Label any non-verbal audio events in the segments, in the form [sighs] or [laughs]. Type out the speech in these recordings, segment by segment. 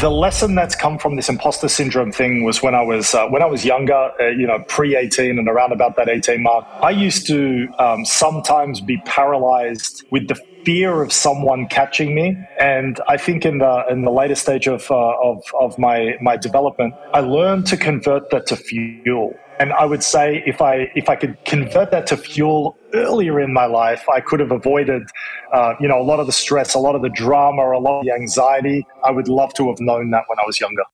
the lesson that's come from this imposter syndrome thing was when I was uh, when I was younger, uh, you know, pre eighteen and around about that eighteen mark. I used to um, sometimes be paralyzed with the fear of someone catching me. And I think in the in the later stage of uh, of of my my development, I learned to convert that to fuel. And I would say if I if I could convert that to fuel earlier in my life, I could have avoided, uh, you know, a lot of the stress, a lot of the drama, a lot of the anxiety. I would love to have known that when I was younger.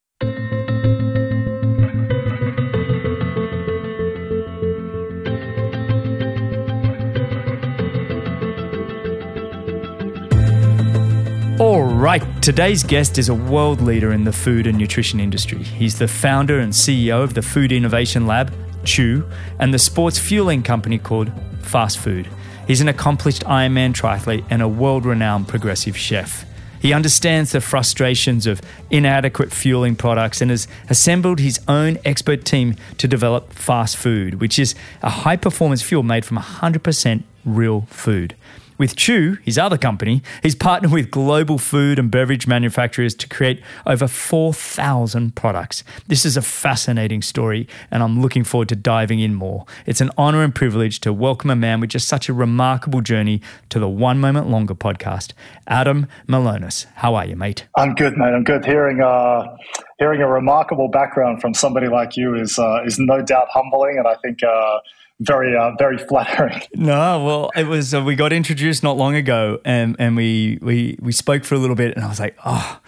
All right, today's guest is a world leader in the food and nutrition industry. He's the founder and CEO of the Food Innovation Lab, Chew, and the sports fueling company called FastFood. He's an accomplished Ironman triathlete and a world renowned progressive chef. He understands the frustrations of inadequate fueling products and has assembled his own expert team to develop FastFood, which is a high performance fuel made from 100% real food. With Chew, his other company, he's partnered with global food and beverage manufacturers to create over 4,000 products. This is a fascinating story, and I'm looking forward to diving in more. It's an honor and privilege to welcome a man with just such a remarkable journey to the One Moment Longer podcast. Adam Melonas. how are you, mate? I'm good, mate. I'm good. Hearing uh, hearing a remarkable background from somebody like you is uh, is no doubt humbling, and I think. Uh, very uh, very flattering. [laughs] No, well, it was uh, we got introduced not long ago, and and we we we spoke for a little bit, and I was like, oh.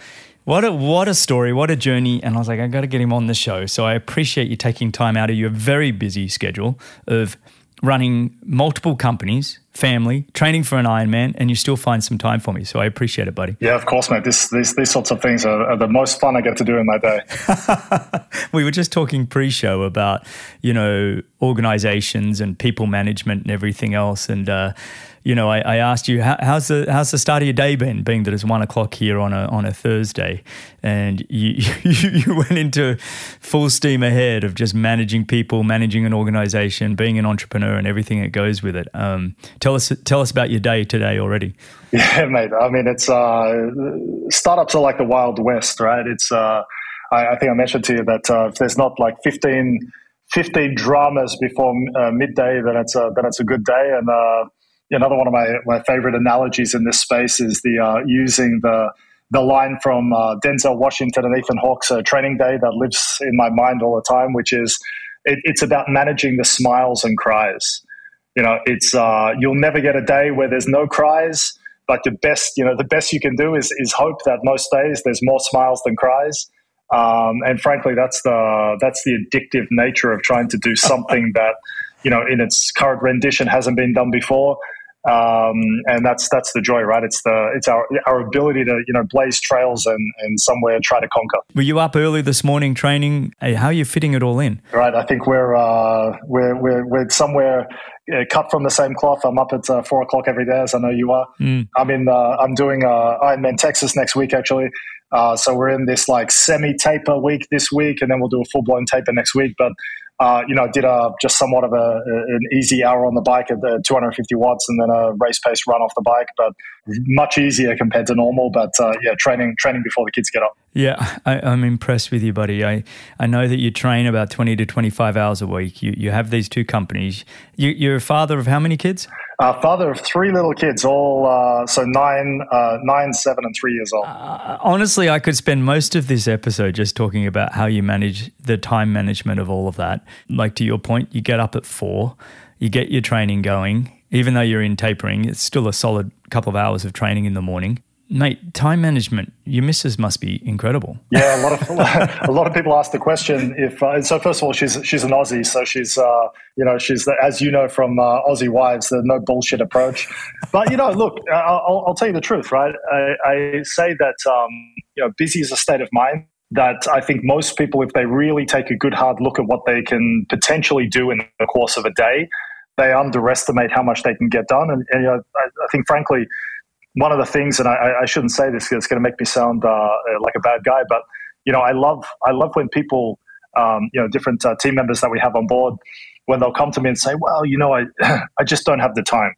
What a what a story, what a journey, and I was like, I got to get him on the show. So I appreciate you taking time out of your very busy schedule of running multiple companies, family, training for an Ironman, and you still find some time for me. So I appreciate it, buddy. Yeah, of course, mate. This, this these sorts of things are, are, the most fun I get to do in my day. [laughs] we were just talking pre-show about you know organizations and people management and everything else, and. Uh, you know, I, I asked you how, how's the how's the start of your day been, being that it's one o'clock here on a on a Thursday, and you, [laughs] you you went into full steam ahead of just managing people, managing an organization, being an entrepreneur, and everything that goes with it. Um, tell us tell us about your day today already. [laughs] Yeah, mate. I mean, it's uh, startups are like the wild west, right? It's uh, I, I, think I mentioned to you that uh, if there's not like 15, 15 dramas before uh, midday, then it's a, then it's a good day, and uh, another one of my, my favorite analogies in this space is the uh, using the the line from uh, Denzel Washington and Ethan Hawke's uh, Training Day that lives in my mind all the time, which is it, it's about managing the smiles and cries. You know, it's uh, you'll never get a day where there's no cries, but the best you know the best you can do is is hope that most days there's more smiles than cries. Um, and frankly, that's the that's the addictive nature of trying to do something [laughs] that you know in its current rendition hasn't been done before um, and that's that's the joy, right? It's the it's our our ability to you know blaze trails and and somewhere try to conquer. Were you up early this morning training? How are you fitting it all in? Right, I think we're uh, we're, we're we're somewhere uh, cut from the same cloth. I'm up at uh, four o'clock every day, as I know you are. Mm. I'm in. Uh, I'm doing uh, Ironman Texas next week, actually. Uh, so we're in this like semi taper week this week, and then we'll do a full blown taper next week. But uh, you know, did a just somewhat of a, an easy hour on the bike at the 250 watts, and then a race pace run off the bike, but much easier compared to normal. But uh, yeah, training training before the kids get up. Yeah, I, am I'm impressed with you, buddy. I I know that you train about 20 to 25 hours a week. You you have these two companies. You, you're a father of how many kids? Uh, father of three little kids, all uh, so nine, uh, nine, seven, and three years old. Uh, honestly, I could spend most of this episode just talking about how you manage the time management of all of that. Like to your point, you get up at four, you get your training going. Even though you're in tapering, it's still a solid couple of hours of training in the morning. Mate, time management. Your missus must be incredible. Yeah, a lot of [laughs] a lot of people ask the question if. Uh, so first of all, she's she's an Aussie, so she's uh, you know she's the, as you know from uh, Aussie wives, the no bullshit approach. But you know, look, I'll, I'll tell you the truth, right? I, I say that um, you know, busy is a state of mind. That I think most people, if they really take a good hard look at what they can potentially do in the course of a day, they underestimate how much they can get done. And, and you know, I, I think, frankly one of the things, and I, I shouldn't say this because it's going to make me sound uh, like a bad guy, but you know, I love I love when people, um, you know, different uh, team members that we have on board, when they'll come to me and say, "Well, you know, I [laughs] I just don't have the time."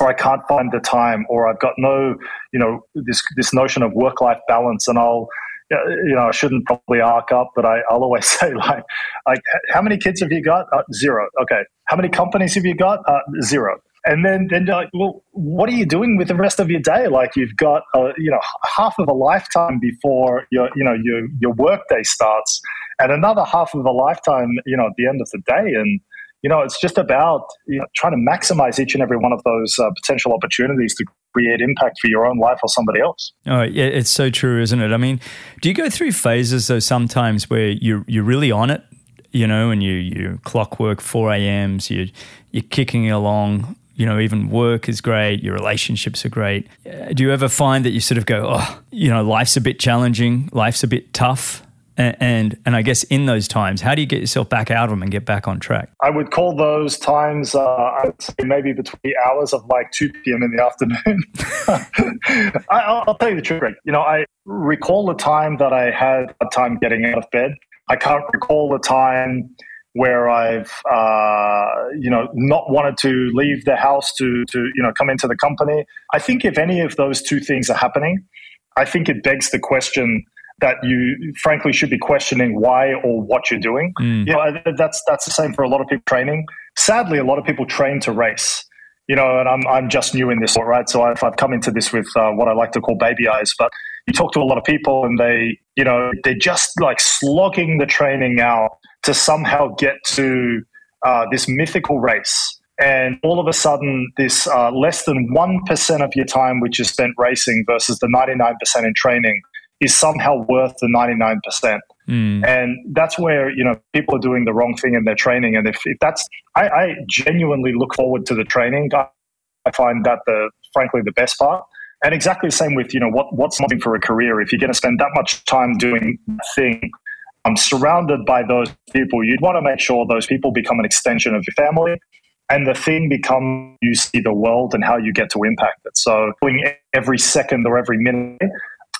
Or I can't find the time, or I've got no, you know, this this notion of work life balance, and I'll, you know, I shouldn't probably arc up, but I, will always [laughs] say like, like, how many kids have you got? Uh, zero. Okay. How many companies have you got? Uh, zero. And then, then like, well, what are you doing with the rest of your day? Like you've got, uh, you know, half of a lifetime before your, you know, your your work day starts, and another half of a lifetime, you know, at the end of the day. And you know, it's just about you know, trying to maximize each and every one of those uh, potential opportunities to create impact for your own life or somebody else. Oh, yeah, it's so true, isn't it? I mean, do you go through phases though sometimes where you're you're really on it, you know, and you you clockwork four a.m.s, you you're kicking along. You know, even work is great. Your relationships are great. Uh, do you ever find that you sort of go, oh, you know, life's a bit challenging, life's a bit tough, and, and, and I guess in those times, how do you get yourself back out of them and get back on track? I would call those times, uh, I would say maybe between the hours of like 2 p.m. in the afternoon. [laughs] I, will tell you the truth, Greg. You know, I recall the time that I had a time getting out of bed. I can't recall the time where I've, uh, you know, not wanted to leave the house to, to, you know, come into the company. I think if any of those two things are happening, I think it begs the question that you frankly should be questioning why or what you're doing. Mm. You know, that's that's the same for a lot of people training. Sadly, a lot of people train to race. You know, and I'm I'm just new in this, right? So I've, I've come into this with uh, what I like to call baby eyes. But you talk to a lot of people, and they, you know, they're just like slogging the training out to somehow get to uh, this mythical race. And all of a sudden, this uh, less than 1% of your time, which is spent racing versus the 99% in training, is somehow worth the 99%. Mm. And that's where, you know, people are doing the wrong thing in their training. And if, if that's, I, I genuinely look forward to the training. I find that the, frankly, the best part. And exactly the same with, you know, what, what's something for a career. If you're going to spend that much time doing that thing, I'm surrounded by those people. You'd want to make sure those people become an extension of your family and the thing becomes you see the world and how you get to impact it. So doing every second or every minute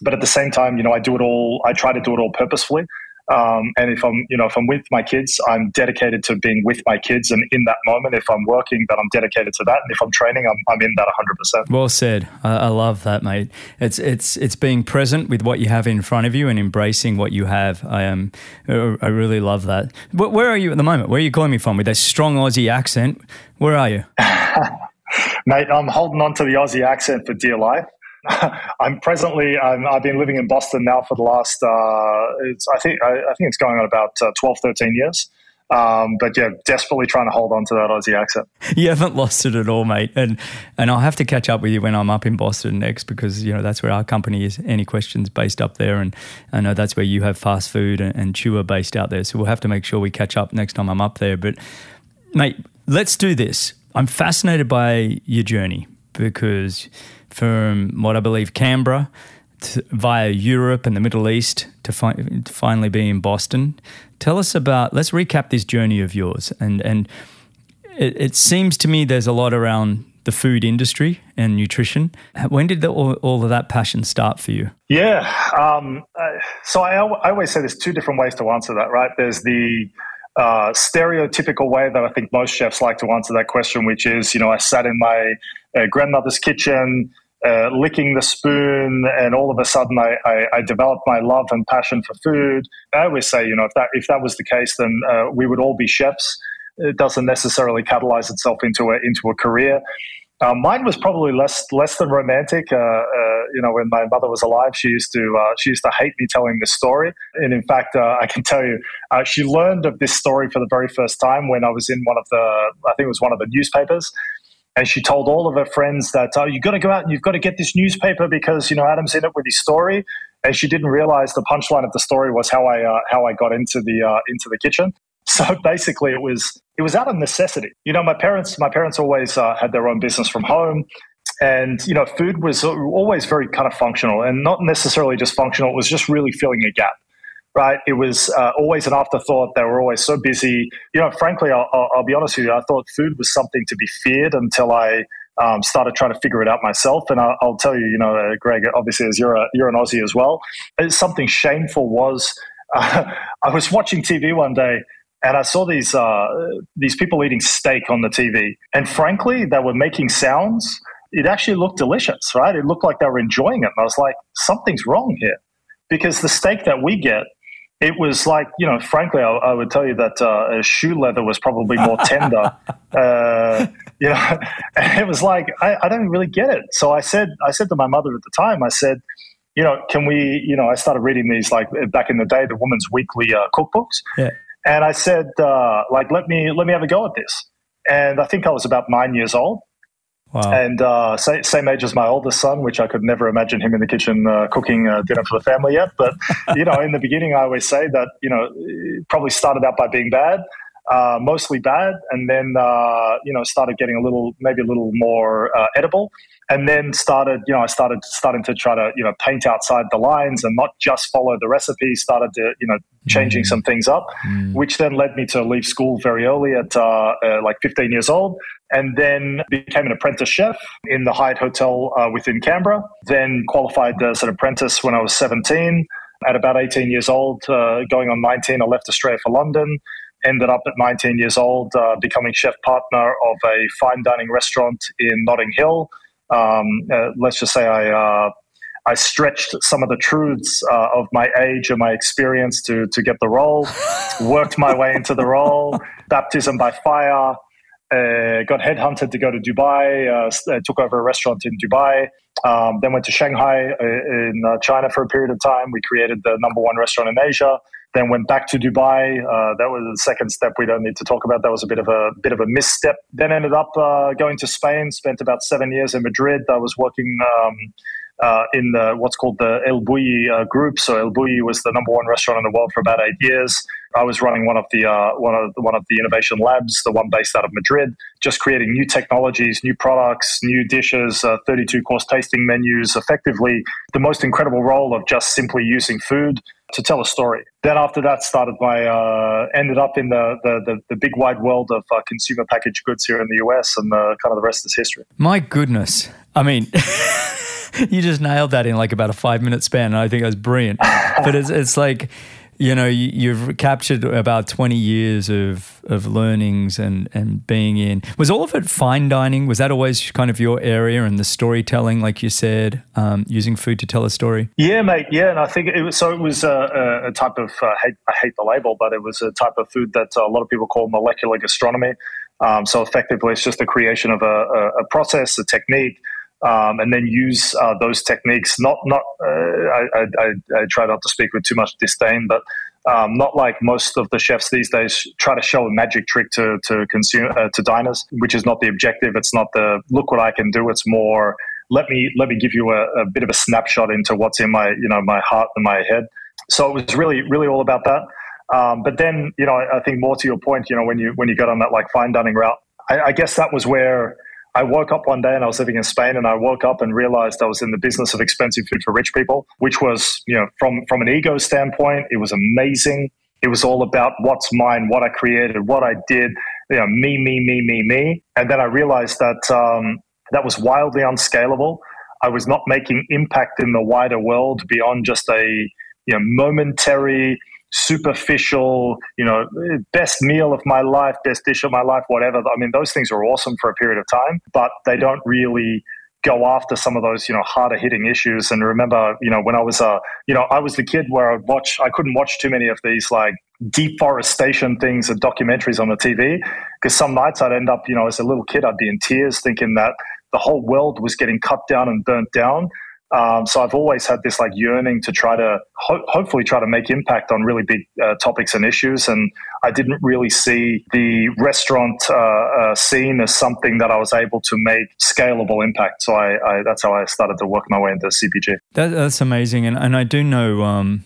but at the same time, you know, I do it all. I try to do it all purposefully. Um, and if I'm, you know, if I'm with my kids, I'm dedicated to being with my kids. And in that moment, if I'm working, then I'm dedicated to that. And if I'm training, I'm, I'm in that 100%. Well said. I, I, love that, mate. It's it's it's being present with what you have in front of you and embracing what you have. I am. Um, I really love that. Where are you at the moment? Where are you calling me from? With a strong Aussie accent, where are you? [laughs] mate, I'm holding on to the Aussie accent for dear life. [laughs] I'm presently i have been living in Boston now for the last uh, it's I think I, I, think it's going on about uh, 12, 13 years. Um, but yeah, desperately trying to hold on to that Aussie accent. You haven't lost it at all, mate. And and I'll have to catch up with you when I'm up in Boston next because you know that's where our company is. AnyQuestion's based up there, and I know that's where you have FastFood and, and Chew are based out there. So we'll have to make sure we catch up next time I'm up there. But mate, let's do this. I'm fascinated by your journey because from what I believe Canberra to, via Europe and the Middle East to, fi- to finally be in Boston. Tell us about. Let's recap this journey of yours, and and it, it seems to me there's a lot around the food industry and nutrition. When did the, all, all, of that passion start for you? Yeah. Um, so I, I, always say there's two different ways to answer that, right? There's the uh, stereotypical way that I think most chefs like to answer that question, which is, you know, I sat in my uh, grandmother's kitchen, uh, licking the spoon, and all of a sudden I, I, I, developed my love and passion for food. I always say, you know, if that if that was the case, then uh, we would all be chefs. It doesn't necessarily catalyze itself into a into a career. Uh, mine was probably less less than romantic. Uh, uh, you know, when my mother was alive, she used to uh, she used to hate me telling this story. And in fact, I can tell you, she learned of this story for the very first time when I was in one of the I think it was one of the newspapers and she told all of her friends that oh, you've got to go out and you've got to get this newspaper because you know Adam's in it with his story. And she didn't realize the punchline of the story was how I uh, how I got into the uh, into the kitchen. [laughs] So basically, it was it was out of necessity. You know, my parents my parents always uh, had their own business from home. And you know, food was always very kind of functional, and not necessarily just functional. It was just really filling a gap right? It was uh, always an afterthought. They were always so busy. You know, frankly, I'll, I'll, be honest with you. I thought food was something to be feared until I um, started trying to figure it out myself. And I'll, I'll tell you, you know, uh, Greg, obviously, as you're a, you're an Aussie as well, it's something shameful was uh, [laughs] I was watching TV one day. And I saw these uh, these people eating steak on the TV, and frankly, they were making sounds. It actually looked delicious, right? It looked like they were enjoying it. And I was like, something's wrong here because the steak that we get it was like you know frankly i, I would tell you that uh, shoe leather was probably more tender. [laughs] Uh, you know [laughs] it was like I, I, don't really get it. So i said i said to my mother at the time i said you know can we you know i started reading these like back in the day the woman's weekly uh, cookbooks. Yeah. and i said uh, like let me let me have a go at this. And i think i was about nine years old Wow. And uh, same, same age as my oldest son, which I could never imagine him in the kitchen uh, cooking uh, dinner for the family yet. But, [laughs] you know, in the beginning, I always say that, you know, probably started out by being bad, uh, mostly bad, and then, uh, you know, started getting a little, maybe a little more uh, edible and then started you know i started starting to try to you know paint outside the lines and not just follow the recipe started to you know changing mm. some things up mm. which then led me to leave school very early at uh, uh, like 15 years old and then became an apprentice chef in the Hyatt Hotel uh, within Canberra. Then qualified as an apprentice when I was 17. At about 18 years old, uh, going on 19, I left Australia for London ended up at 19 years old uh, becoming chef partner of a fine dining restaurant in Notting Hill, um, uh, let's just say I uh, I stretched some of the truths uh, of my age and my experience to to get the role. worked my way into the role. Baptism by fire. Uh, got headhunted to go to Dubai. Uh, took over a restaurant in Dubai. Um, then went to Shanghai uh, in China for a period of time. We created the number one restaurant in Asia then went back to Dubai. Uh, that was the second step we don't need to talk about. That was a bit of a bit of a misstep. Then ended up uh, going to Spain. Spent about seven years in Madrid. I was working um, uh, in the, what's called the El Bulli uh, group. So El Bulli was the number one restaurant in the world for about eight years. I was running one of the uh, one of the, one of the innovation labs, the one based out of Madrid, just creating new technologies, new products, new dishes, uh, 32 course tasting menus. Effectively, the most incredible role of just simply using food to tell a story. Then after that, started my uh, ended up in the, the, the the big wide world of uh, consumer packaged goods here in the US, and uh, kind of the rest is history. My goodness, I mean. [laughs] [laughs] you just nailed that in like about a five minute span. And I think that's brilliant. [laughs] but it's, it's like you know, you, have captured about 20 years of, of learnings and, and being in. Was all of it fine dining? Was that always kind of your area and the storytelling, like you said, um, using food to tell a story? Yeah, mate. Yeah. And I think it was, so it was a, a type of, uh, hate, I hate the label, but it was a type of food that a lot of people call molecular gastronomy. Um, so effectively, it's just the creation of a, a, a process, a technique um, and then use uh, those techniques. Not not uh, I, I, I, try not to speak with too much disdain, but um, not like most of the chefs these days try to show a magic trick to to consume uh, to diners, which is not the objective. It's not the look what I can do. It's more let me let me give you a, a bit of a snapshot into what's in my you know my heart and my head. So it was really really all about that. Um, but then you know I, I think more to your point, you know when you when you got on that like fine dining route, I, I guess that was where I woke up one day and I was living in Spain and I woke up and realized I was in the business of expensive food for rich people, which was, you know, from, from an ego standpoint, it was amazing. It was all about what's mine, what I created, what I did, you know, me, me, me, me, me. And then I realized that um, that was wildly unscalable. I was not making impact in the wider world beyond just a you know momentary superficial, you know, best meal of my life, best dish of my life, whatever. I mean, those things are awesome for a period of time, but they don't really go after some of those, you know, harder hitting issues. And remember, you know, when I was, uh, you know, I was the kid where I'd watch, I couldn't watch too many of these like deforestation things and documentaries on the TV because some nights I'd end up, you know, as a little kid, I'd be in tears thinking that the whole world was getting cut down and burnt down. Um, so I've always had this like yearning to try to ho- hopefully try to make impact on really big uh, topics and issues. And I didn't really see the restaurant uh, uh, scene as something that I was able to make scalable impact. So I, I that's how I started to work my way into CPG. That, that's amazing, and and I do know um,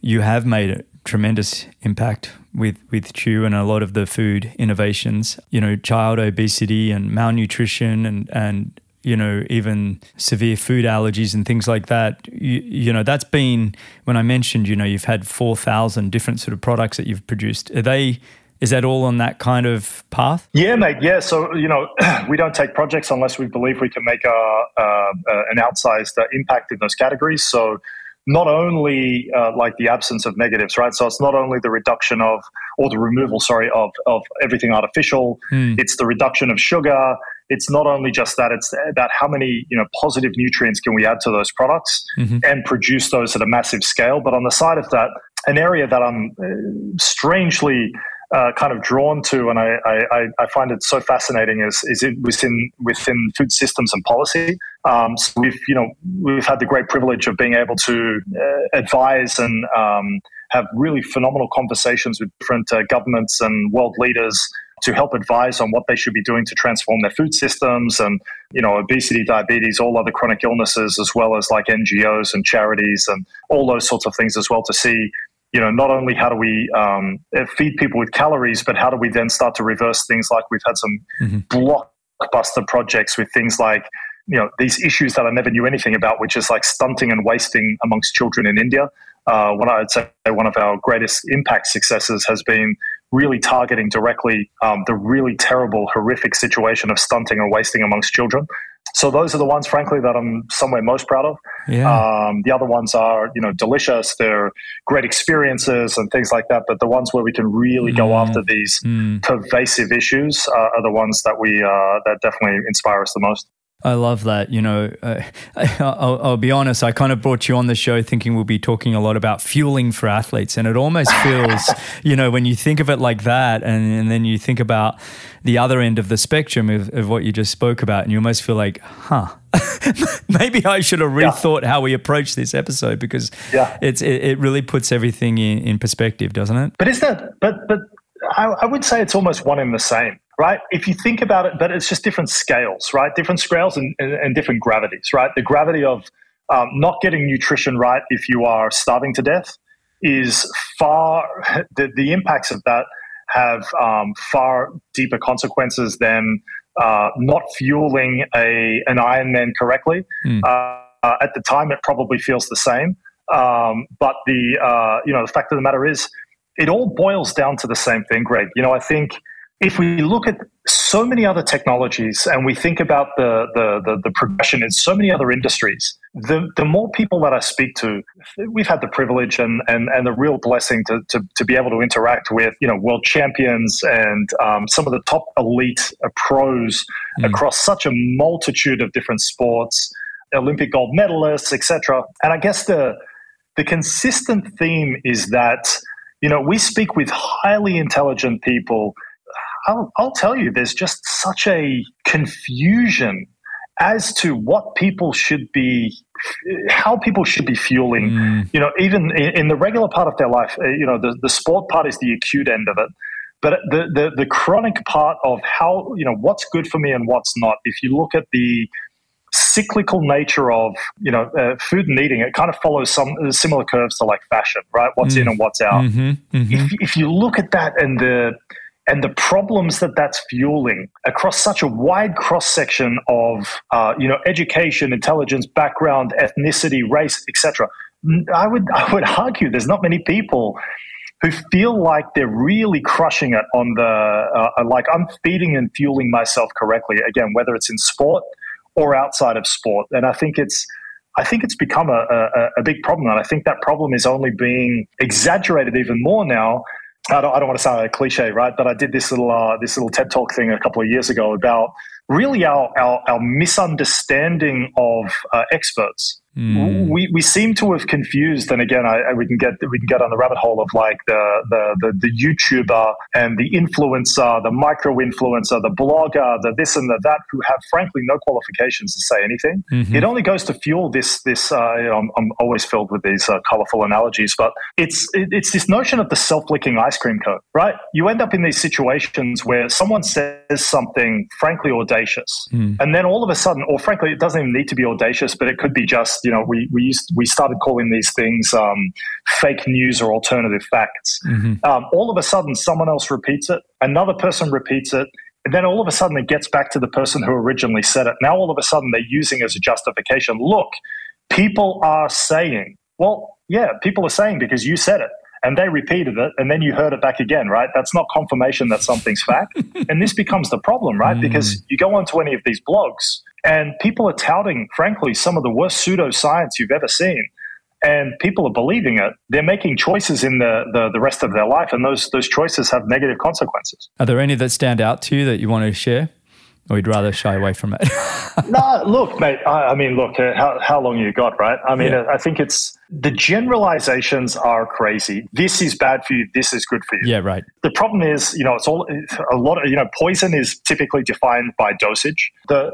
you have made a tremendous impact with with Chew and a lot of the food innovations. You know, child obesity and malnutrition and and you know, even severe food allergies and things like that. You, you know, that's been when I mentioned, you know, you've had 4,000 different sort of products that you've produced. Are they, is that all on that kind of path? Yeah, mate. Yeah. So, you know, [clears throat] we don't take projects unless we believe we can make a, a, an outsized impact in those categories. So, not only uh, like the absence of negatives, right? So it's not only the reduction of, or the removal, sorry, of, of everything artificial. Mm. It's the reduction of sugar. It's not only just that; it's about how many you know positive nutrients can we add to those products mm-hmm. and produce those at a massive scale. But on the side of that, an area that I'm uh, strangely uh, kind of drawn to, and I, I, I, find it so fascinating, is is it within within food systems and policy. Um, so we've you know we've had the great privilege of being able to uh, advise and um, have really phenomenal conversations with different uh, governments and world leaders to help advise on what they should be doing to transform their food systems and you know obesity diabetes all other chronic illnesses as well as like ngos and charities and all those sorts of things as well to see you know, not only how do we um, feed people with calories, but how do we then start to reverse things like we've had some mm-hmm. blockbuster projects with things like, you know, these issues that I never knew anything about, which is like stunting and wasting amongst children in India. Uh, what I'd say one of our greatest impact successes has been really targeting directly um, the really terrible, horrific situation of stunting and wasting amongst children. So those are the ones, frankly, that I'm somewhere most proud of. Yeah. Um, the other ones are, you know, delicious. They're great experiences and things like that. But the ones where we can really mm. go after these mm. pervasive issues uh, are the ones that we uh, that definitely inspire us the most. I love that. You know, uh, [laughs] I'll, I'll, be honest, I kind of brought you on the show thinking we'll be talking a lot about fueling for athletes. And it almost [laughs] feels, you know, when you think of it like that, and, and, then you think about the other end of the spectrum of, of what you just spoke about, and you almost feel like, huh, [laughs] maybe I should have rethought yeah. how we approach this episode because yeah. it's, it, it really puts everything in, in perspective, doesn't it? But is that, but, but I, I would say it's almost one in the same right? If you think about it, but it's just different scales, right? Different scales and, and, and different gravities, right? The gravity of um, not getting nutrition right if you are starving to death is far, [laughs] the, the impacts of that have um, far deeper consequences than uh, not fueling a, an Ironman correctly. Mm. Uh, at the time, it probably feels the same. Um, but the uh, you know the fact of the matter is, it all boils down to the same thing, Greg. You know, I think if we look at so many other technologies and we think about the, the, the, the, progression in so many other industries, the, the more people that I speak to, we've had the privilege and, and, and the real blessing to, to, to be able to interact with, you know, world champions and um, some of the top elite pros mm. across such a multitude of different sports, Olympic gold medalists, etc. And I guess the, the consistent theme is that, you know, we speak with highly intelligent people I'll, I'll tell you, there's just such a confusion as to what people should be how people should be fueling mm. you know even in, in, the regular part of their life uh, you know the, the sport part is the acute end of it but the, the the chronic part of how you know what's good for me and what's not if you look at the cyclical nature of you know uh, food and eating it kind of follows some uh, similar curves to like fashion right what's mm. in and what's out mm-hmm, mm-hmm. If, if you look at that and the and the problems that that's fueling across such a wide cross section of uh, you know education, intelligence, background, ethnicity, race, etc. I would [laughs] I would argue there's not many people who feel like they're really crushing it on the uh, uh, like I'm feeding and fueling myself correctly again, whether it's in sport or outside of sport, and I think it's. I think it's become a, a, a big problem, and I think that problem is only being exaggerated even more now I don't, I don't want to sound like a cliche, right? But I did this little uh, this little TED talk thing a couple of years ago about really our our, our misunderstanding of uh, experts Mm. We, we seem to have confused, and again, I, I, we can get we can get on the rabbit hole of like the, the the, the YouTuber and the influencer, the micro influencer, the blogger, the this and the that, who have frankly no qualifications to say anything. Mm-hmm. It only goes to fuel this this. Uh, you know, I'm, I'm, always filled with these uh, colorful analogies, but it's it, it's this notion of the self licking ice cream cone, right? You end up in these situations where someone says something frankly audacious, mm. and then all of a sudden, or frankly, it doesn't even need to be audacious, but it could be just you know, we we used we started calling these things um, fake news or alternative facts. Mm-hmm. Um, all of a sudden, someone else repeats it, another person repeats it, and then all of a sudden, it gets back to the person who originally said it. Now, all of a sudden, they're using as a justification. Look, people are saying. Well, yeah, people are saying because you said it and they repeated it and then you heard it back again right that's not confirmation that something's fact [laughs] and this becomes the problem right mm. because you go onto any of these blogs and people are touting, frankly, some of the worst pseudoscience you've ever seen. And people are believing it. They're making choices in the, the, the rest of their life, and those, those choices have negative consequences. Are there any that stand out to you that you want to share? Or you'd rather shy away from it? [laughs] no, look, mate. I, I mean, look, uh, how, how long you got, right? I mean, yeah. I think it's the generalizations are crazy. This is bad for you. This is good for you. Yeah, right. The problem is, you know, it's all a lot of, you know, poison is typically defined by dosage. The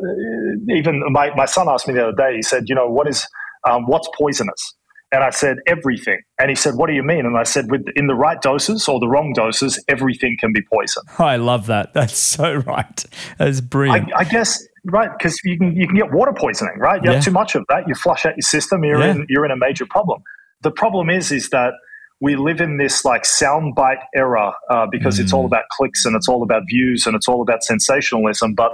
even my, my son asked me the other day, he said, you know, what is, um, what's poisonous? And I said, everything. And he said, what do you mean? And I said, with in the right doses or the wrong doses, everything can be poison. [laughs] I love that. That's so right. That's brilliant. I, I guess, right, because you can, you can get water poisoning, right? You yeah. have too much of that, you flush out your system, you're, yeah. in, you're in a major problem. The problem is, is that we live in this like soundbite era uh, because mm. it's all mm. about clicks and it's all about views and it's all about sensationalism. But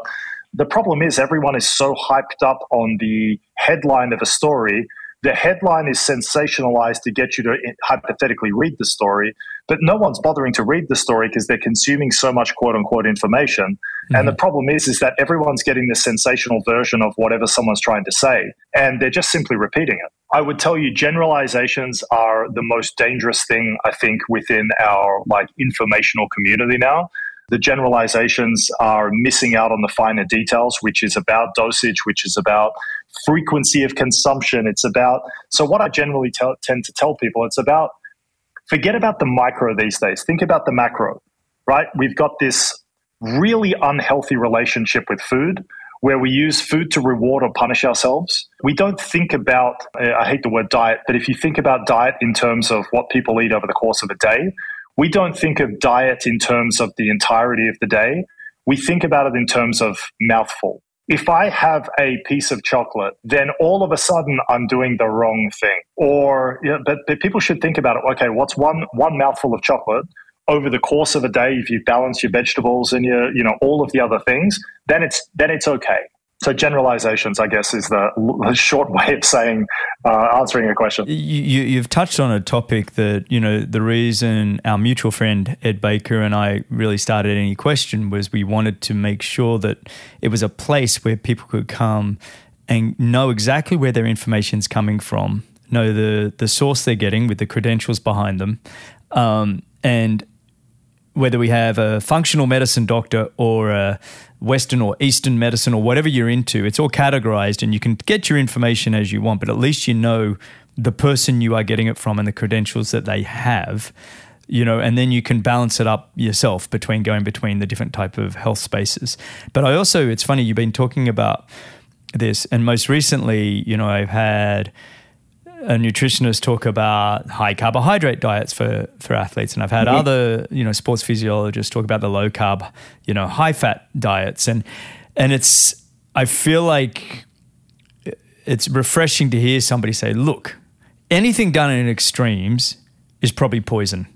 the problem is everyone is so hyped up on the headline of a story the headline is sensationalized to get you to hypothetically read the story, but no one's bothering to read the story because they're consuming so much quote unquote information. Mm-hmm. And the problem is, is that everyone's getting the sensational version of whatever someone's trying to say, and they're just simply repeating it. I would tell you generalizations are the most dangerous thing I think within our like informational community now the generalizations are missing out on the finer details, which is about dosage, which is about frequency of consumption. It's about, so what I generally tell, tend to tell people, it's about, forget about the micro these days, think about the macro, right? We've got this really unhealthy relationship with food where we use food to reward or punish ourselves. We don't think about, I hate the word diet, but if you think about diet in terms of what people eat over the course of a day, we don't think of diet in terms of the entirety of the day. We think about it in terms of mouthful. If I have a piece of chocolate, then all of a sudden I'm doing the wrong thing. Or, you know, but, but people should think about it. Okay, what's one one mouthful of chocolate over the course of a day? If you balance your vegetables and your, you know, all of the other things, then it's then it's okay. So generalizations, I guess, is the, the short way of saying uh, answering a question. You, you've touched on a topic that you know the reason our mutual friend Ed Baker and I really started AnyQuestion was we wanted to make sure that it was a place where people could come and know exactly where their information is coming from, know the the source they're getting with the credentials behind them, um, and whether we have a functional medicine doctor or a Western or Eastern medicine or whatever you're into, it's all categorized and you can get your information as you want, but at least you know the person you are getting it from and the credentials that they have you know and then you can balance it up yourself between going between the different type of health spaces. But i also it's funny you've been talking about this and most recently you know i've had a nutritionist talk about high carbohydrate diets for, for athletes, and I've had mm-hmm. other you know sports physiologists talk about the low carb, you know, high fat diets, and and it's I feel like it's refreshing to hear somebody say, look, anything done in extremes is probably poison.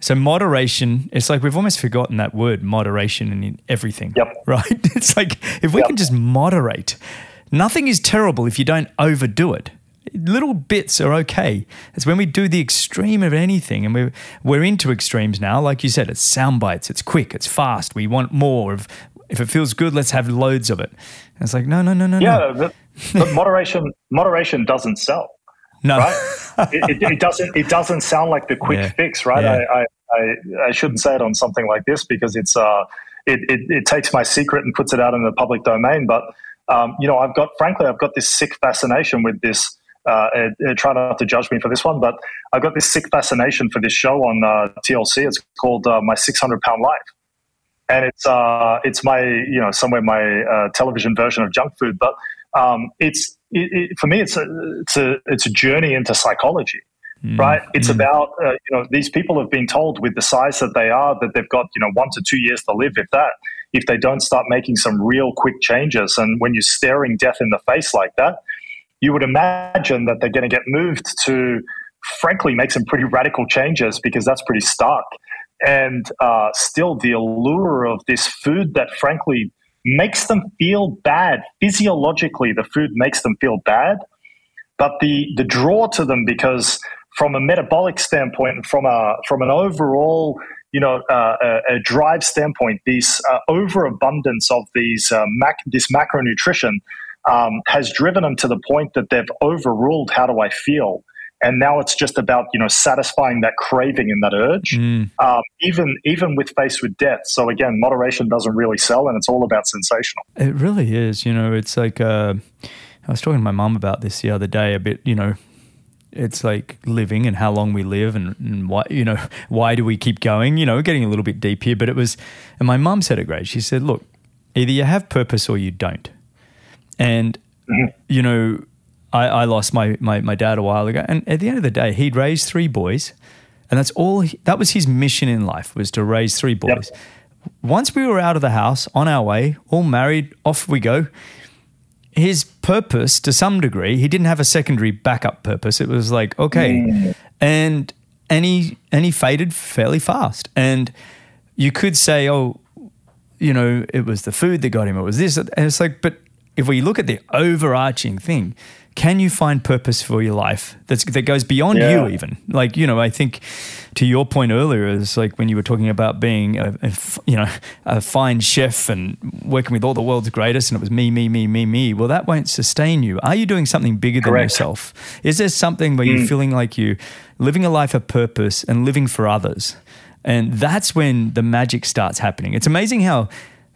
So moderation, it's like we've almost forgotten that word moderation in everything. Yep. [laughs] Right? It's like if we yep. can just moderate, nothing is terrible if you don't overdo it little bits are okay. It's when we do the extreme of anything, and we're we're into extremes now. Like you said, it's sound bites, it's quick, it's fast. We want more of. If it feels good, let's have loads of it. And it's like no, no, no, no. Yeah, no. But, but moderation moderation doesn't sell. No, right? it, it, it, doesn't. It doesn't sound like the quick yeah. fix, right? Yeah. I, I, I I shouldn't say it on something like this because it's uh it, it, it takes my secret and puts it out in the public domain. But um, you know, I've got frankly, I've got this sick fascination with this uh, uh, try not to judge me for this one, but I've got this sick fascination for this show on uh, TLC. It's called uh, My 600 Pound Life. And it's uh, it's my you know somewhere my uh, television version of junk food, but um, it's it, it, for me it's a it's a it's a journey into psychology, mm. right? It's mm. about you know these people have been told with the size that they are that they've got you know one to two years to live, if that. If they don't start making some real quick changes, and when you're staring death in the face like that, you would imagine that they're going to get moved to, frankly, make some pretty radical changes because that's pretty stark. And uh, still, the allure of this food that, frankly, makes them feel bad physiologically, the food makes them feel bad. But the the draw to them because from a metabolic standpoint, and from a from an overall you know, uh, a, a, drive standpoint, this uh, overabundance of these uh, mac- this macronutrition um, has driven them to the point that they've overruled how do I feel. And now it's just about you know satisfying that craving and that urge. Mm. um, even even with faced with death. So again moderation doesn't really sell and it's all about sensational. It really is. You know it's like uh, i was talking to my mom about this the other day a bit you know it's like living and how long we live and, and why you know [laughs] why do we keep going? You know getting a little bit deep here but it was and my mom said it great. She said look either you have purpose or you don't and mm-hmm. you know I, I lost my, my, my dad a while ago. And at the end of the day, he'd raised three boys. And that's all, he, that was his mission in life was to raise three boys. Yep. Once we were out of the house, on our way, all married, off we go. His purpose, to some degree, he didn't have a secondary backup purpose. It was like, okay. Mm. And, and he, and he faded fairly fast. And you could say, oh, you know, it was the food that got him. It was this. And it's like, but if we look at the overarching thing, can you find purpose for your life that's, that goes beyond yeah. you even? Like you know i think to your point earlier is like when you were talking about being a, a, you know a fine chef and working with all the world's greatest and it was me me me me me. Well that won't sustain you. Are you doing something bigger than yourself? Is there something where mm. you're feeling like you living a life of purpose and living for others? And that's when the magic starts happening. It's amazing how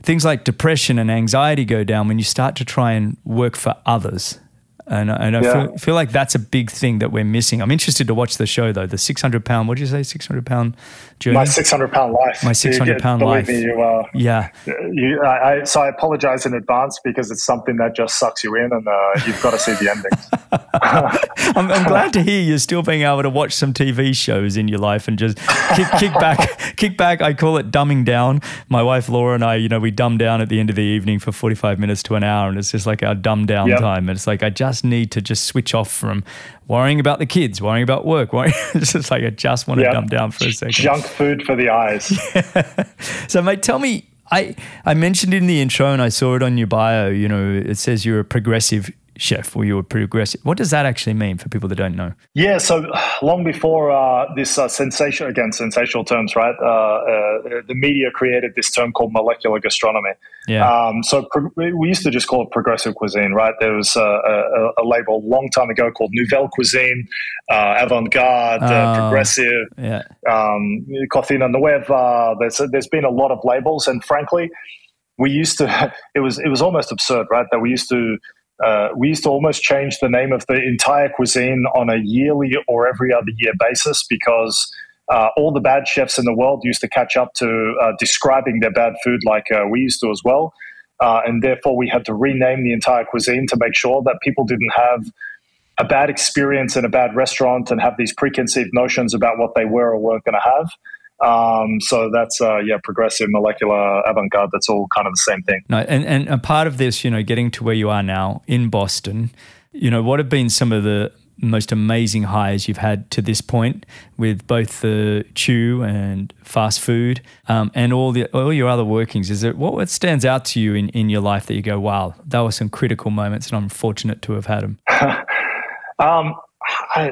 things like depression and anxiety go down when you start to try and work for others and, and I yeah. feel, feel, like that's a big thing that we're missing. I'm interested to watch the show though. The 600 pound, what did you say? 600 pound journey? My 600 pound life. My 600 pound life. Me, you, uh, yeah. You, I, I, so I apologize in advance because it's something that just sucks you in and uh, you've got to see the endings. [laughs] I'm, I'm, glad to hear you're still being able to watch some TV shows in your life and just kick, [laughs] kick back, kick back. I call it dumbing down. My wife Laura and I, you know, we dumb down at the end of the evening for 45 minutes to an hour and it's just like our dumb down yep. time. And it's like, I just just need to just switch off from worrying about the kids, worrying about work. Worrying, [laughs] it's just like I just want to yep. dumb down for a second. Junk food for the eyes. Yeah. [laughs] So, mate, tell me. I, I mentioned in the intro and I saw it on your bio, you know, it says you're a progressive chef or you were progressive. What does that actually mean for people that don't know? Yeah, so long before uh, this uh, sensation, again, sensational terms, right? Uh, uh the media created this term called molecular gastronomy. Yeah. Um, so pro- we used to just call it progressive cuisine, right? There was a, a, a label a long time ago called Nouvelle Cuisine, uh, Avant Garde, uh, oh, Progressive, yeah. um, Cocina Nueva. There's, there's been a lot of labels, and frankly, we used to, [laughs] it was, it was almost absurd, right? That we used to, uh, we used to almost change the name of the entire cuisine on a yearly or every other year basis because uh, all the bad chefs in the world used to catch up to uh, describing their bad food like uh, we used to as well. Uh, and therefore, we had to rename the entire cuisine to make sure that people didn't have a bad experience in a bad restaurant and have these preconceived notions about what they were or weren't going to have. Um, so that's uh, yeah, progressive, molecular, avant-garde. That's all kind of the same thing. No, and and a part of this, you know, getting to where you are now in Boston, you know, what have been some of the most amazing highs you've had to this point with both the chew and FastFood um, and all the all your other workings? Is it what, what stands out to you in, in your life that you go, wow, that were some critical moments, and I'm fortunate to have had them. [laughs] um, I,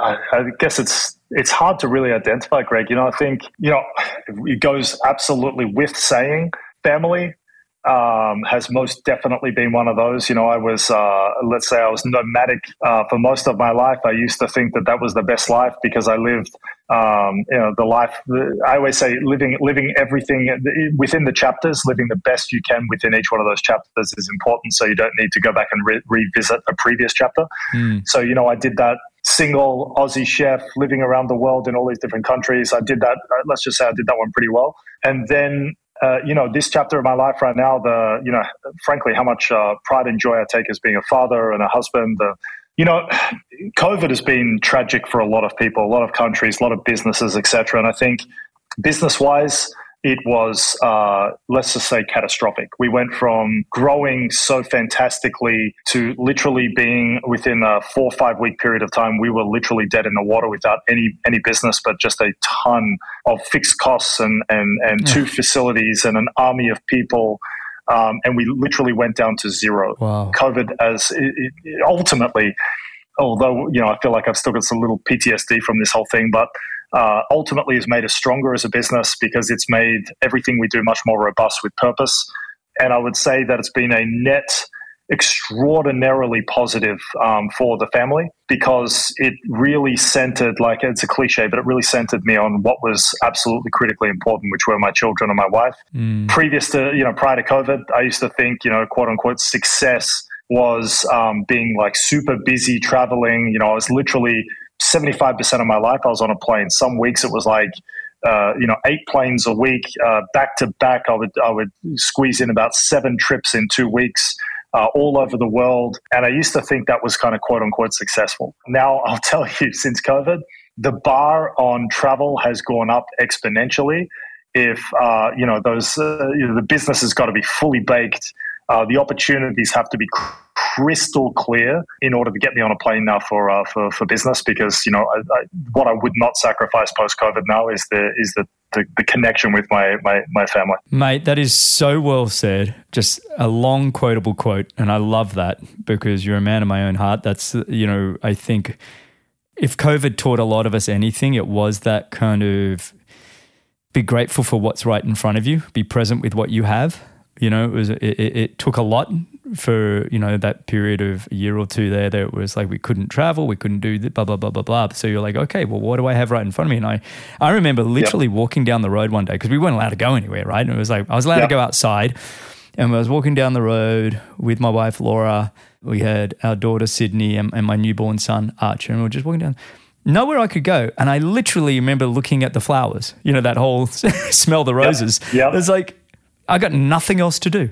I, I guess it's it's hard to really identify, Greg. You know, I think you know it goes absolutely with saying family um, has most definitely been one of those. You know, I was, uh, let's say, I was nomadic uh, for most of my life. I used to think that that was the best life because I lived, um, you know, the life. I always say, living, living everything within the chapters, living the best you can within each one of those chapters is important. So you don't need to go back and re- revisit a previous chapter. Mm. So you know, I did that single Aussie chef living around the world in all these different countries. I did that. Uh, let's just say I did that one pretty well. And then uh, you know, this chapter of my life right now, the, you know, frankly, how much uh, pride and joy I take as being a father and a husband. Uh, you know, [sighs] COVID has been tragic for a lot of people, a lot of countries, a lot of businesses, etc. And I think business wise, it was, uh, let's just say, catastrophic. We went from growing so fantastically to literally being within a four or five week period of time, we were literally dead in the water without any any business, but just a ton of fixed costs and and and two facilities and an army of people. Um, and we literally went down to zero. Wow. COVID as it, it ultimately, although you know, I feel like I've still got some little PTSD from this whole thing, but uh, ultimately has made us stronger as a business because it's made everything we do much more robust with purpose. And I would say that it's been a net extraordinarily positive um, for the family because it really centered, like it's a cliche, but it really centered me on what was absolutely critically important, which were my children and my wife. Mm. Previous to, you know, prior to COVID, I used to think, you know, quote unquote, success was um, being like super busy traveling. You know, I was literally 75% of my life, I was on a plane. Some weeks it was like, uh, you know, eight planes a week, uh, back to back. I would I would squeeze in about seven trips in two weeks uh, all over the world. And I used to think that was kind of quote unquote successful. Now, [laughs] I'll tell you, since COVID, the bar on travel has gone up exponentially. If, uh, you know, those, uh, you know, the business has got to be fully baked. Uh, the opportunities have to be crystal clear in order to get me on a plane now for uh, for, for business because you know I, I, what I would not sacrifice post COVID now is the is the, the, the connection with my, my my family. Mate, that is so well said. Just a long quotable quote, and I love that because you're a man of my own heart. That's you know I think if COVID taught a lot of us anything, it was that kind of be grateful for what's right in front of you, be present with what you have. You know, it was it, it took a lot for you know that period of a year or two there that it was like we couldn't travel we couldn't do the blah blah blah blah blah so you're like okay well what do i have right in front of me and i i remember literally yep. walking down the road one day because we weren't allowed to go anywhere right and it was like i was allowed yep. to go outside and i was walking down the road with my wife laura we had our daughter sydney and, and my newborn son archer and we were just walking down nowhere I could go. And I literally remember looking at the flowers, you know, that whole [laughs] smell the roses. Yep. Yep. It's like, I got nothing else to do.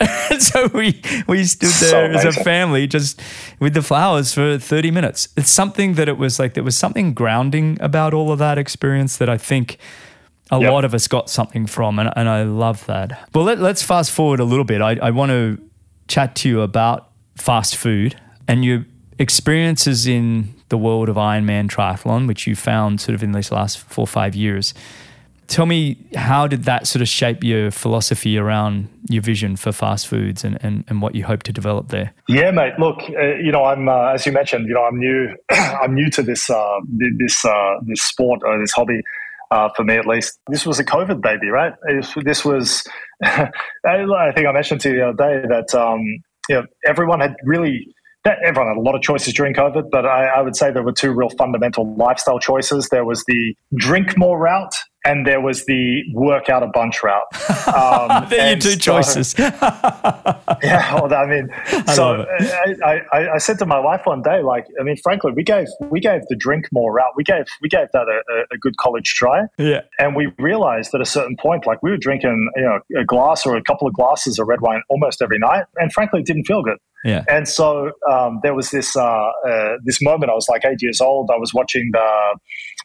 [laughs] so we we stood there so as a family just with the flowers for 30 minutes. It's something that it was like there was something grounding about all of that experience that I think a yep. lot of us got something from, and, and I love that. Well, let, us fast forward a little bit. I, I want to chat to you about FastFood and your experiences in the world of Ironman triathlon, which you found sort of in these last four or five years. Tell me, how did that sort of shape your philosophy around your vision for FastFoods and, and, and what you hope to develop there? Yeah, mate. Look, uh, you know, I'm uh, as you mentioned, you know, I'm new. [coughs] I'm new to this uh, this uh, this sport or this hobby. Uh, for me, at least, this was a COVID baby, right? This was. [laughs] I think I mentioned to you the other day that um, you know everyone had really everyone had a lot of choices during COVID, but I, I, would say there were two real fundamental lifestyle choices. There was the drink more route, and there was the work out a bunch route. [laughs] Um, there your two so, choices. [laughs] yeah, well, I mean, I so I, I, I, said to my wife one day, like, I mean, frankly, we gave we gave the drink more route. We gave we gave that a, a good college try. Yeah, and we realized at a certain point, like, we were drinking, you know, a glass or a couple of glasses of red wine almost every night, and frankly, it didn't feel good. Yeah. And so um, there was this uh, uh, this moment. I was like eight years old. I was watching the,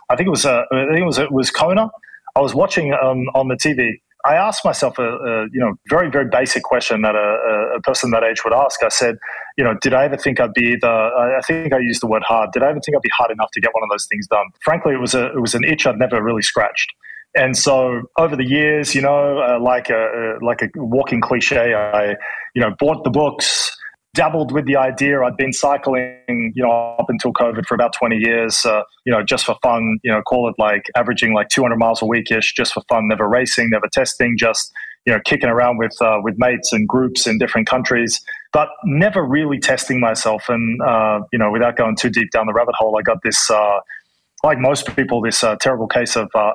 I think it was uh, I think it was it was Kona I was watching um, on the TV. I asked myself a, a, you know very very basic question that a, a, person that age would ask. I said, you know, did I ever think I'd be the? I think I used the word hard. Did I ever think I'd be hard enough to get one of those things done? Frankly, it was a it was an itch I'd never really scratched. And so over the years, you know, uh, like a like a walking cliche, I you know bought the books, dabbled with the idea. I'd been cycling, you know, up until COVID for about 20 years, uh, you know, just for fun, you know, call it like averaging like 200 miles a weekish just for fun, never racing, never testing, just, you know, kicking around with, uh, with mates and groups in different countries, but never really testing myself. And, uh, you know, without going too deep down the rabbit hole, I got this, uh, like most people, this uh, terrible case of uh,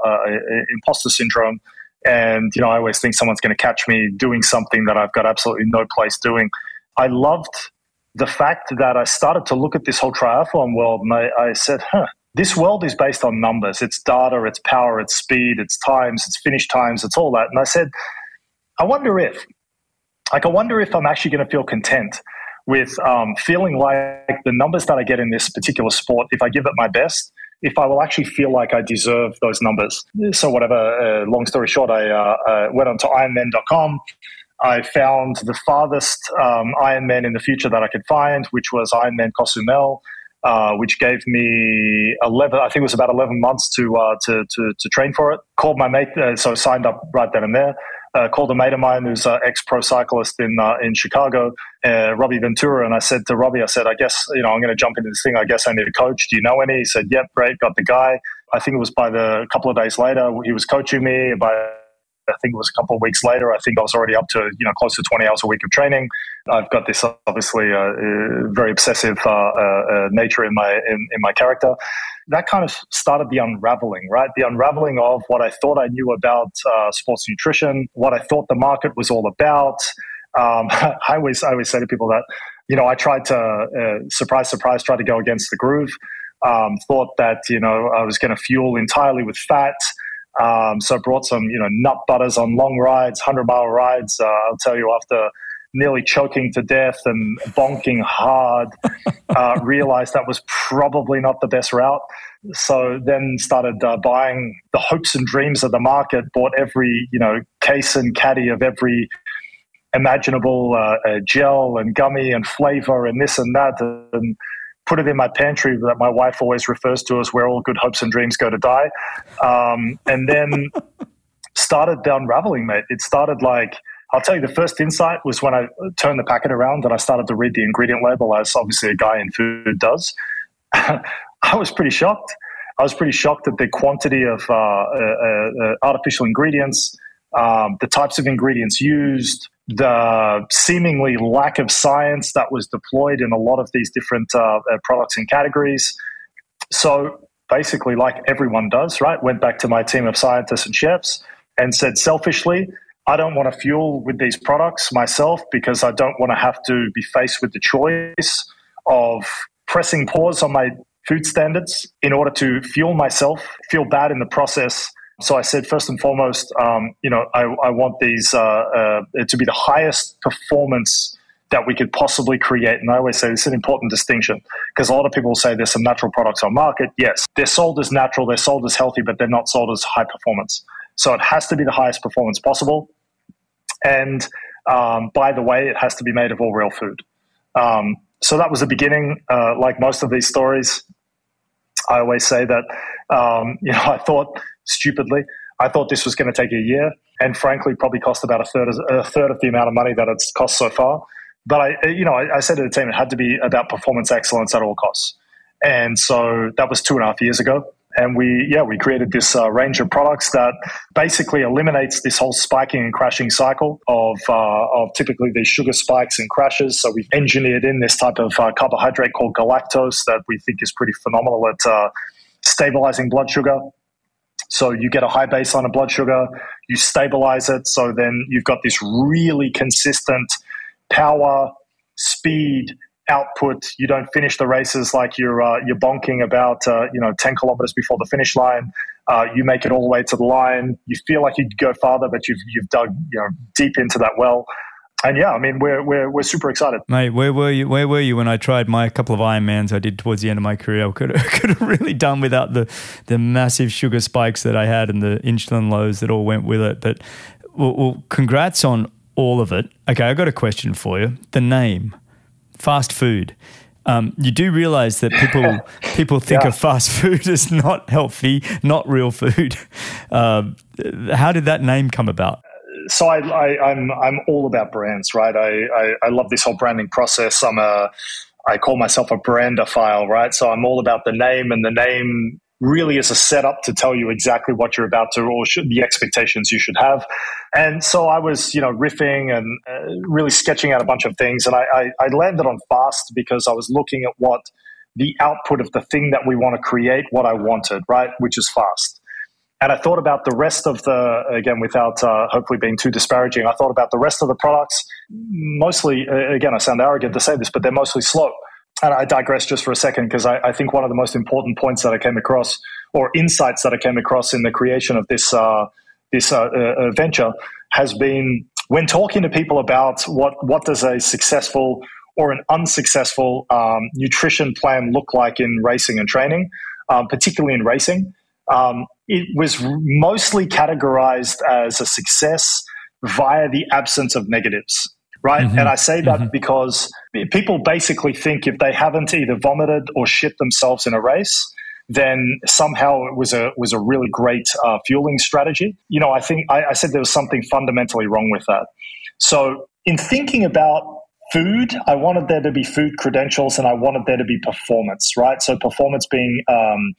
imposter syndrome. And, you know, I always think someone's going to catch me doing something that I've got absolutely no place doing. I loved the fact that I started to look at this whole triathlon world and I, I said, huh, this world is based on numbers. It's data, it's power, it's speed, it's times, it's finish times, it's all that. And I said, I wonder if, like, I wonder if I'm actually going to feel content with um, feeling like the numbers that I get in this particular sport, if I give it my best, if I will actually feel like I deserve those numbers. So, whatever, uh, long story short, I uh, uh, went onto Ironman.com. I found the farthest um, Ironman in the future that I could find, which was Ironman Cozumel, uh, which gave me 11, I think it was about 11 months to, uh, to, to, to, train for it. Called my mate, uh, so signed up right then and there. Uh, called a mate of mine who's an ex pro cyclist in, uh, in Chicago, uh, Robbie Ventura. And I said to Robbie, I said, I guess, you know, I'm going to jump into this thing. I guess I need a coach. Do you know any? He said, Yep, great, got the guy. I think it was by the couple of days later, he was coaching me. By I think it was a couple of weeks later. I think I was already up to you know close to 20 hours a week of training. I've got this obviously uh, uh very obsessive uh, uh, nature in my in, in my character. That kind of started the unraveling, right? The unraveling of what I thought I knew about sports nutrition, what I thought the market was all about. Um, [laughs] I always I always say to people that you know I tried to surprise surprise try to go against the groove. Um, thought that you know I was going to fuel entirely with fat. Um, so I brought some you know nut butters on long rides, hundred mile rides. Uh, I'll tell you after nearly choking to death and bonking hard, [laughs] uh, realized that was probably not the best route. So then started uh, buying the hopes and dreams of the market. Bought every you know case and caddy of every imaginable uh, uh, gel and gummy and flavor and this and that and put it in my pantry that my wife always refers to as where all good hopes and dreams go to die. Um, and then [laughs] started unraveling, mate. It started like, I'll tell you, the first insight was when I turned the packet around and I started to read the ingredient label, as obviously a guy in food does. [laughs] I was pretty shocked. I was pretty shocked at the quantity of uh, uh, uh, artificial ingredients, um, the types of ingredients used, the seemingly lack of science that was deployed in a lot of these different uh, uh, products and categories. So basically, like everyone does, right? Went back to my team of scientists and chefs and said, selfishly, I don't want to fuel with these products myself because I don't want to have to be faced with the choice of pressing pause on my food standards in order to fuel myself, feel bad in the process, so I said, first and foremost, um, you know, I, I want these uh, uh, to be the highest performance that we could possibly create. And I always say is an important distinction because a lot of people say there's some natural products on market. Yes, they're sold as natural, they're sold as healthy, but they're not sold as high performance. So it has to be the highest performance possible. And um, by the way, it has to be made of all real food. Um, so that was the beginning. Uh, like most of these stories, I always say that um, [laughs] you know I thought stupidly. I thought this was going to take a year, and frankly, probably cost about a third, a third of the amount of money that it's cost so far. But I, you know, I, I said to the team it had to be about performance excellence at all costs, and so that was two and a half years ago. And we, yeah, we created this uh, range of products that basically eliminates this whole spiking and crashing cycle of, uh, of typically these sugar spikes and crashes. So we've engineered in this type of uh, carbohydrate called galactose that we think is pretty phenomenal at uh, stabilizing blood sugar so you get a high baseline of blood sugar, you stabilize it. So then you've got this really consistent power, speed, output. You don't finish the races like you're uh, you're bonking about uh, you know ten kilometers before the finish line. Uh, you make it all the way to the line. You feel like you'd go farther, but you've you've dug you know deep into that well and yeah, I mean, we're, we're, we're super excited. Mate, where were you? Where were you when I tried my couple of Ironmans I did towards the end of my career? I could have, [laughs] could have really done without the, the massive sugar spikes that I had and the insulin lows that all went with it. But well, well congrats on all of it. Okay, I got a question for you. The name, fast food. Um, you do realize that people [laughs] people think yeah. of fast food as not healthy, not real food. [laughs] Uh, how did that name come about? So I, I, I'm, I'm all about brands, right? I, I, I love this whole branding process. I'm a I call myself a brandophile, right? So I'm all about the name, and the name really is a setup to tell you exactly what you're about to or should, the expectations you should have. And so I was, you know, riffing and uh, really sketching out a bunch of things, and I, I, I landed on fast because I was looking at what the output of the thing that we want to create, what I wanted, right, which is fast. And I thought about the rest of the, again, without uh, hopefully being too disparaging, I thought about the rest of the products. Mostly, again, I sound arrogant to say this, but they're mostly slow. And I digress just for a second because I, I, think one of the most important points that I came across, or insights that I came across in the creation of this uh, this uh, uh venture, has been when talking to people about what what does a successful or an unsuccessful um, nutrition plan look like in racing and training, um, particularly in racing um, it was mostly categorized as a success via the absence of negatives, right? Mm-hmm. And I say that mm-hmm. because people basically think if they haven't either vomited or shit themselves in a race, then somehow it was a was a really great uh, fueling strategy. You know, I think I, I said there was something fundamentally wrong with that. So in thinking about food, I wanted there to be food credentials and I wanted there to be performance, right? So performance being um,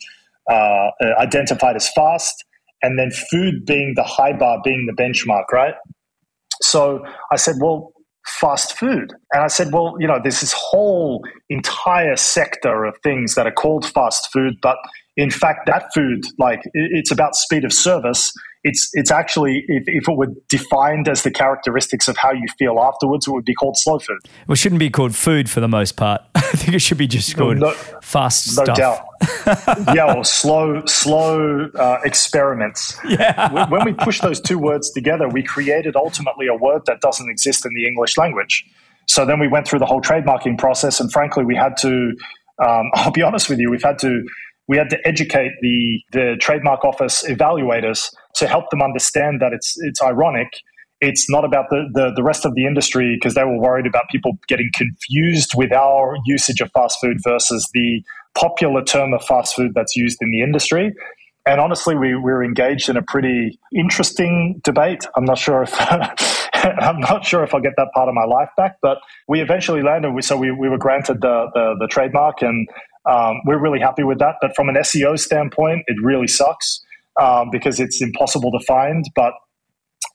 uh, uh, identified as fast and then food being the high bar, being the benchmark, right? So I said, well, fast food. And I said, well, you know, there's this whole entire sector of things that are called fast food, but in fact, that food, like, it's about speed of service it's it's actually if, if it were defined as the characteristics of how you feel afterwards, it would be called slow food. Well, it shouldn't be called food for the most part. [laughs] I think it should be just called no, fast no stuff. doubt. [laughs] yeah, or slow slow uh, experiments. Yeah. when we push those two words together, we created ultimately a word that doesn't exist in the English language. So then we went through the whole trademarking process, and frankly, we had to. Um, [laughs] I'll be honest with you, we've had to we had to educate the the trademark office evaluators to help them understand that it's it's ironic. It's not about the, the, the rest of the industry because they were worried about people getting confused with our usage of fast food versus the popular term of fast food that's used in the industry. And honestly, we, we were engaged in a pretty interesting debate. I'm not sure if [laughs] I'm not sure if I'll get that part of my life back, but we eventually landed. We, So we, we were granted the, the, the trademark, and um, we're really happy with that. But from an SEO standpoint, it really sucks um, because it's impossible to find. But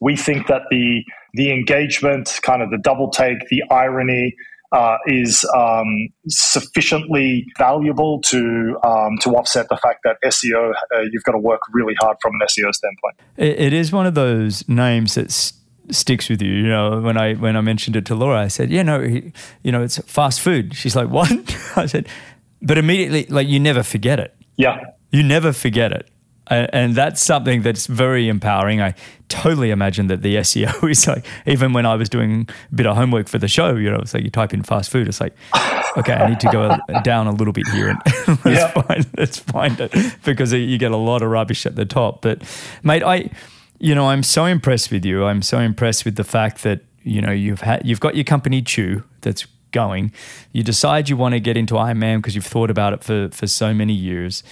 we think that the the engagement, kind of the double take, the irony, uh, is um, sufficiently valuable to um, to offset the fact that SEO uh, you've got to work really hard from an SEO standpoint. it, it is one of those names that sticks with you. You know, when I when I mentioned it to Laura, I said, "Yeah, no, you know, it's fast food." She's like, "What?" [laughs] I said, "But immediately, like, you never forget it. Yeah, you never forget it." and that's something that's very empowering. I totally imagine that the [laughs] SEO is like, even when I was doing a bit of homework for the show, you know, it's like you type in fast food, it's like, okay, I need to go [laughs] down a little bit here and [laughs] let's, yeah. find, let's find it because you get a lot of rubbish at the top. But, mate, I, you know, I'm so impressed with you. I'm so impressed with the fact that, you know, you've had, you've got your company Chew that's going. You decide you want to get into Ironman because you've thought about it for, for so many years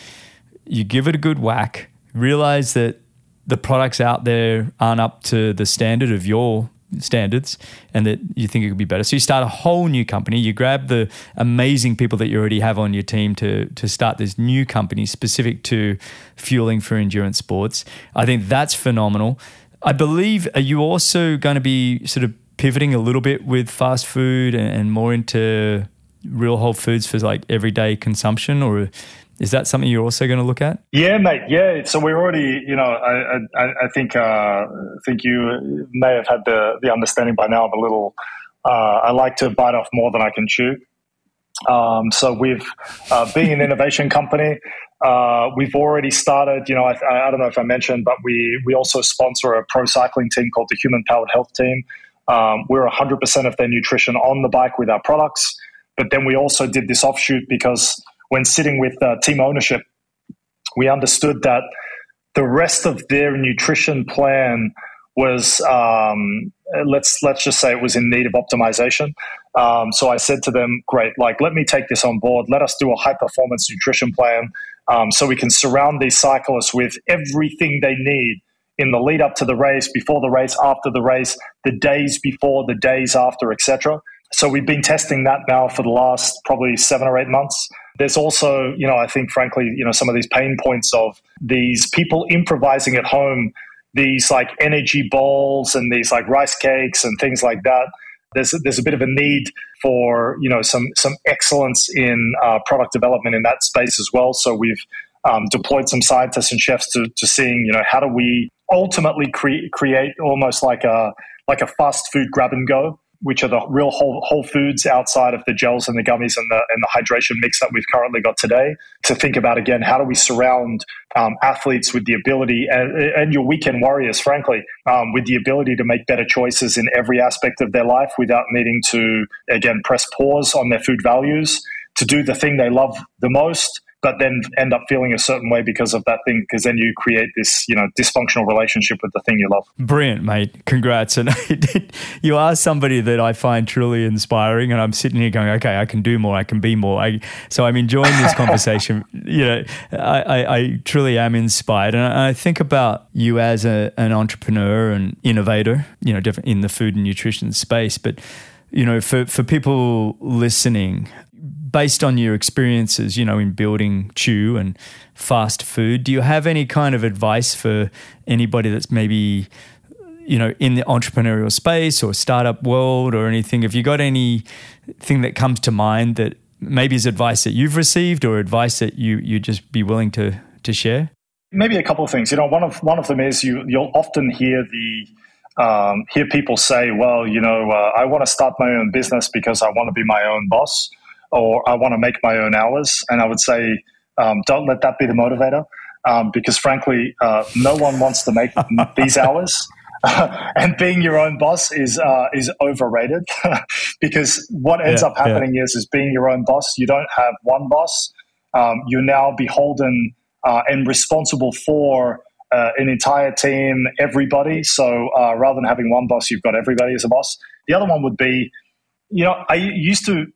you give it a good whack, realize that the products out there aren't up to the standard of your standards and that you think it could be better. So you start a whole new company. You grab the amazing people that you already have on your team to to start this new company specific to fueling for endurance sports. I think that's phenomenal. I believe are you also going to be sort of pivoting a little bit with FastFood and, and more into real whole foods for like everyday consumption or is that something you're also going to look at? Yeah, mate. Yeah. So we're already, you know, I, I, I think, uh, I think you may have had the, the understanding by now. I'm a little, uh, I like to bite off more than I can chew. Um, so we've, uh, being an innovation company, uh, we've already started, you know, I, I, don't know if I mentioned, but we, we also sponsor a pro cycling team called the Human Powered Health Team. Um, we're 100% of their nutrition on the bike with our products. But then we also did this offshoot because when sitting with uh, team ownership, we understood that the rest of their nutrition plan was um, let's let's just say it was in need of optimization. Um, so I said to them, "Great, like let me take this on board. Let us do a high performance nutrition plan, um, so we can surround these cyclists with everything they need in the lead up to the race, before the race, after the race, the days before, the days after, etc." So we've been testing that now for the last probably seven or eight months. There's also, you know, I think frankly, you know, some of these pain points of these people improvising at home, these like energy balls and these like rice cakes and things like that. There's there's a bit of a need for you know some some excellence in uh, product development in that space as well. So we've um, deployed some scientists and chefs to, to seeing you know how do we ultimately cre- create almost like a like a fast food grab and go which are the real whole, whole foods outside of the gels and the gummies and the, and the hydration mix that we've currently got today. To think about again how do we surround um, athletes with the ability and, and your weekend warriors frankly um, with the ability to make better choices in every aspect of their life without needing to again press pause on their food values to do the thing they love the most but then end up feeling a certain way because of that thing because then you create this you know dysfunctional relationship with the thing you love. Brilliant mate. Congrats. [laughs] And you are somebody that i find truly inspiring and i'm sitting here going okay i can do more. I can be more. I, so i'm enjoying this [laughs] conversation. You know I, I, I, truly am inspired. And I, think about you as a, an entrepreneur and innovator you know different in the food and nutrition space. But you know for, for people listening based on your experiences, you know, in building Chew and FastFood, do you have any kind of advice for anybody that's maybe you know in the entrepreneurial space or startup world or anything? Have you got anything that comes to mind that maybe is advice that you've received or advice that you you just be willing to to share? Maybe a couple of things. You know, one of one of them is you you'll often hear the um, hear people say, "Well, you know, uh, I want to start my own business because I want to be my own boss, or I want to make my own hours." And I would say, um, don't let that be the motivator, um, because frankly, uh, no one wants to make [laughs] these hours. [laughs] and being your own boss is uh, is overrated [laughs] because what ends Yeah, up happening is is being your own boss. You don't have one boss. Um, you're now beholden uh, and responsible for uh, an entire team, everybody. So uh, rather than having one boss, you've got everybody as a boss. The other one would be, you know, I used to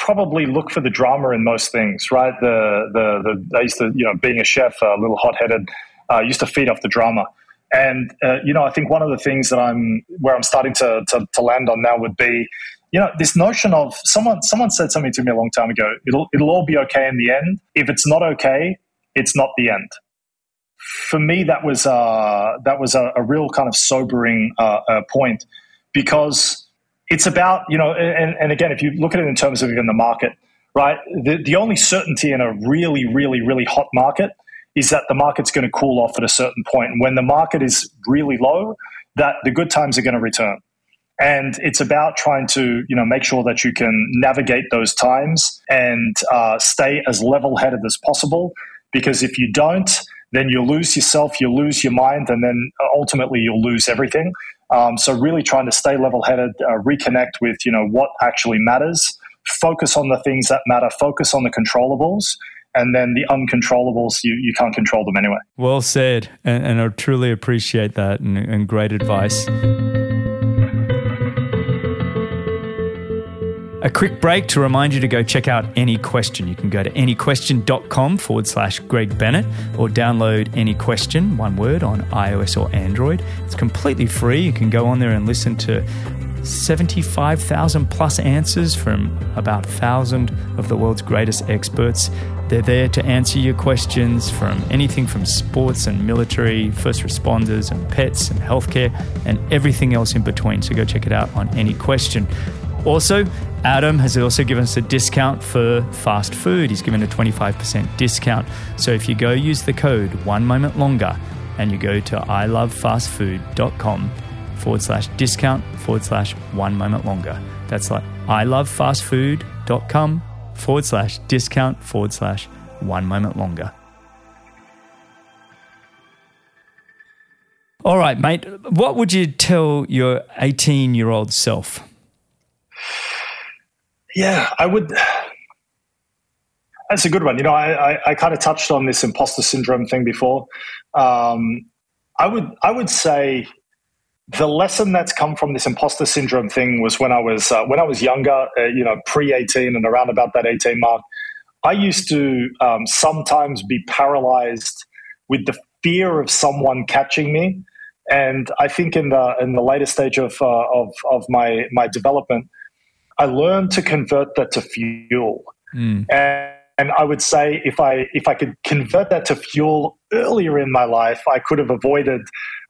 probably look for the drama in most things, right? The the the I used to, you know, being a chef, a little hot headed, uh, used to feed off the drama. And uh, you know, I think one of the things that I'm where I'm starting to, to to land on now would be, you know, this notion of someone someone said something to me a long time ago. It'll it'll all be okay in the end. If it's not okay, it's not the end. For me, that was uh, that was a, a real kind of sobering uh, uh, point because it's about you know, and, and again, if you look at it in terms of even the market, right? The the only certainty in a really really really hot market is that the market's going to cool off at a certain point. And when the market is really low, that the good times are going to return. And it's about trying to, you know, make sure that you can navigate those times and uh, stay as level-headed as possible. Because if you don't, then you'll lose yourself, you'll lose your mind, and then ultimately you'll lose everything. Um, so really trying to stay level-headed, uh, reconnect with, you know, what actually matters, focus on the things that matter, focus on the controllables, and then the uncontrollables you, you can't control them anyway. Well said, and, and I truly appreciate that, and, and great advice. A quick break to remind you to go check out AnyQuestion. You can go to anyquestion.com forward slash Greg Bennett or download AnyQuestion, one word, on iOS or Android. It's completely free. You can go on there and listen to 75,000 plus answers from about 1,000 of the world's greatest experts. They're there to answer your questions from anything from sports and military, first responders and pets and healthcare, and everything else in between. So go check it out on AnyQuestion. Also, Adam has also given us a discount for FastFood. He's given a 25% discount. So if you go use the code one moment longer and you go to ilovefastfood.com forward slash discount forward slash one moment longer. That's like ilovefastfood.com forward slash discount forward slash one moment longer. All right, mate. What would you tell your 18 year old self? Yeah, I would. That's a good one. You know, I, I, I kind of touched on this imposter syndrome thing before. Um, I would I would say the lesson that's come from this imposter syndrome thing was when I was uh, when I was younger, uh, you know, pre eighteen and around about that eighteen mark. I used to um, sometimes be paralyzed with the fear of someone catching me, and I think in the in the later stage of uh, of of my my development, I learned to convert that to fuel. Mm. And, and I would say if I if I could convert that to fuel earlier in my life, I could have avoided,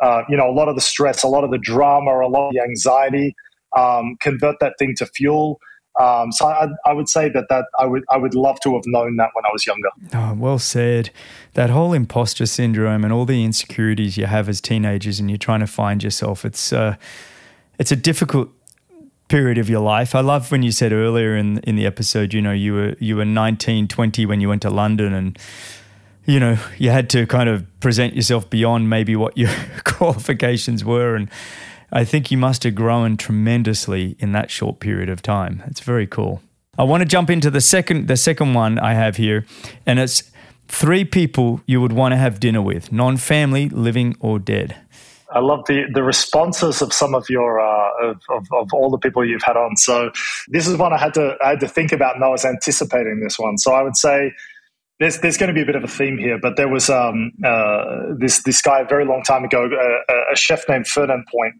uh, you know, a lot of the stress, a lot of the drama, a lot of the anxiety. Um, convert that thing to fuel. Um, so I, I, would say that that I would I would love to have known that when I was younger. Oh, well said. That whole imposter syndrome and all the insecurities you have as teenagers, and you're trying to find yourself. It's uh, it's a difficult period of your life. I love when you said earlier in in the episode, you know, you were you were 19, 20 when you went to London and you know, you had to kind of present yourself beyond maybe what your [laughs] qualifications were and I think you must have grown tremendously in that short period of time. It's very cool. I want to jump into the second the second one I have here and it's three people you would want to have dinner with, non-family, living or dead. I love the, the responses of some of your uh, of, of, of, all the people you've had on. So this is one I had to I had to think about, and I was anticipating this one. So I would say there's there's going to be a bit of a theme here, but there was um, uh, this this guy a very long time ago, a, a chef named Fernand Point,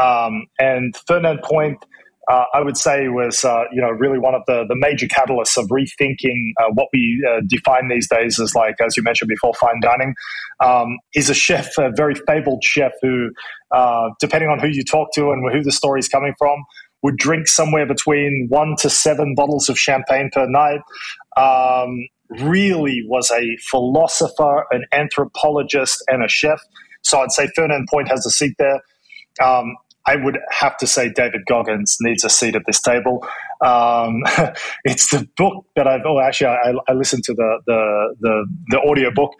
um, and Fernand Point uh, I would say was uh, you know really one of the the major catalysts of rethinking uh, what we uh, define these days as like as you mentioned before fine dining. Um, he's a chef, a very fabled chef who, uh, depending on who you talk to and who the story is coming from, would drink somewhere between one to seven bottles of champagne per night. Um, really was a philosopher, an anthropologist, and a chef. So I'd say Fernand Point has a seat there. Um, I would have to say David Goggins needs a seat at this table. Um, [laughs] it's the book that I've. Oh, actually, I, I listened to the the the, the audio book.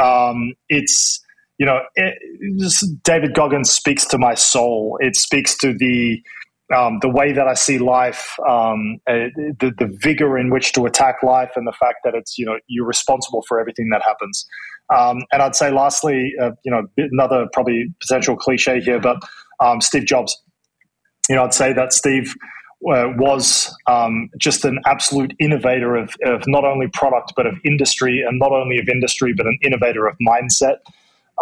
Um, it's you know, it, David Goggins speaks to my soul. It speaks to the um, the way that I see life, um, uh, the, the vigor in which to attack life, and the fact that it's you know you're responsible for everything that happens. Um, and I'd say, lastly, uh, you know, another probably potential cliche here, but um, Steve Jobs. You know, I'd say that Steve uh, was um, just an absolute innovator of, of not only product but of industry, and not only of industry but an innovator of mindset.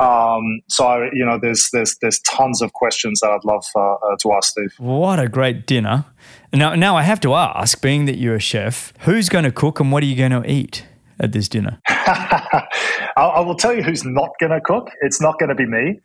Um, so you know, there's there's there's tons of questions that I'd love uh, uh, to ask Steve. What a great dinner! Now, now I have to ask, being that you're a chef, who's going to cook and what are you going to eat? At this dinner? [laughs] I will tell you who's not going to cook. It's not going to be me, [laughs]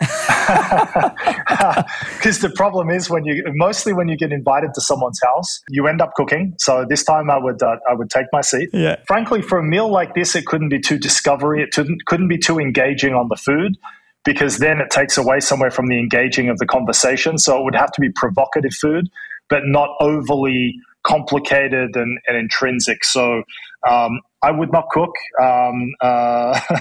because the problem is when you mostly when you get invited to someone's house, you end up cooking. So this time I would uh, I would take my seat. Yeah. Frankly, for a meal like this, it couldn't be too discovery. It couldn't couldn't be too engaging on the food because then it takes away somewhere from the engaging of the conversation. So it would have to be provocative food, but not overly complicated and, and intrinsic. So um, I would not cook. Um, uh, [laughs]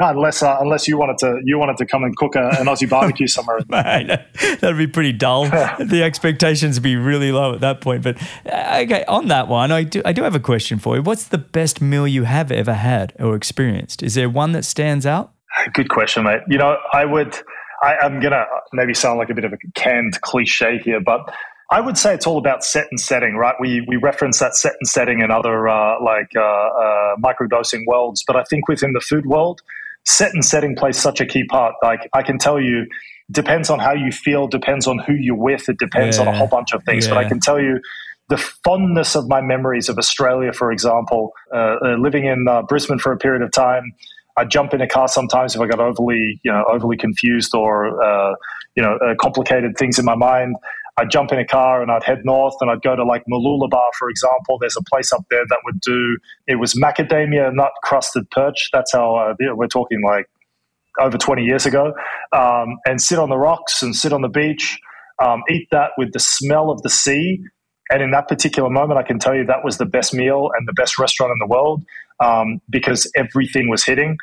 unless uh, unless you wanted to you wanted to come and cook a, an Aussie barbecue somewhere. [laughs] Mate, that'd be pretty dull. [laughs] the expectations would be really low at that point. But uh, okay, on that one, I do I do have a question for you. What's the best meal you have ever had or experienced? Is there one that stands out? Good question, mate. You know, I would. I, I'm gonna maybe sound like a bit of a canned cliche here, but I would say it's all about set and setting, right? We we reference that set and setting in other uh, like uh, uh, microdosing worlds, but I think within the food world, set and setting plays such a key part. Like I can tell you, depends on how you feel, depends on who you're with, it depends yeah. on a whole bunch of things. Yeah. But I can tell you, the fondness of my memories of Australia, for example, uh, uh, living in uh, Brisbane for a period of time. I jump in a car sometimes if I got overly, you know, overly confused or, you know, complicated things in my mind. I'd jump in a car and I'd head north and I'd go to like Mooloolaba, for example. There's a place up there that would do, it was macadamia nut crusted perch. That's how uh, we're talking like over 20 years ago. Um, and sit on the rocks and sit on the beach, um, eat that with the smell of the sea. And in that particular moment, I can tell you that was the best meal and the best restaurant in the world um, because everything was hitting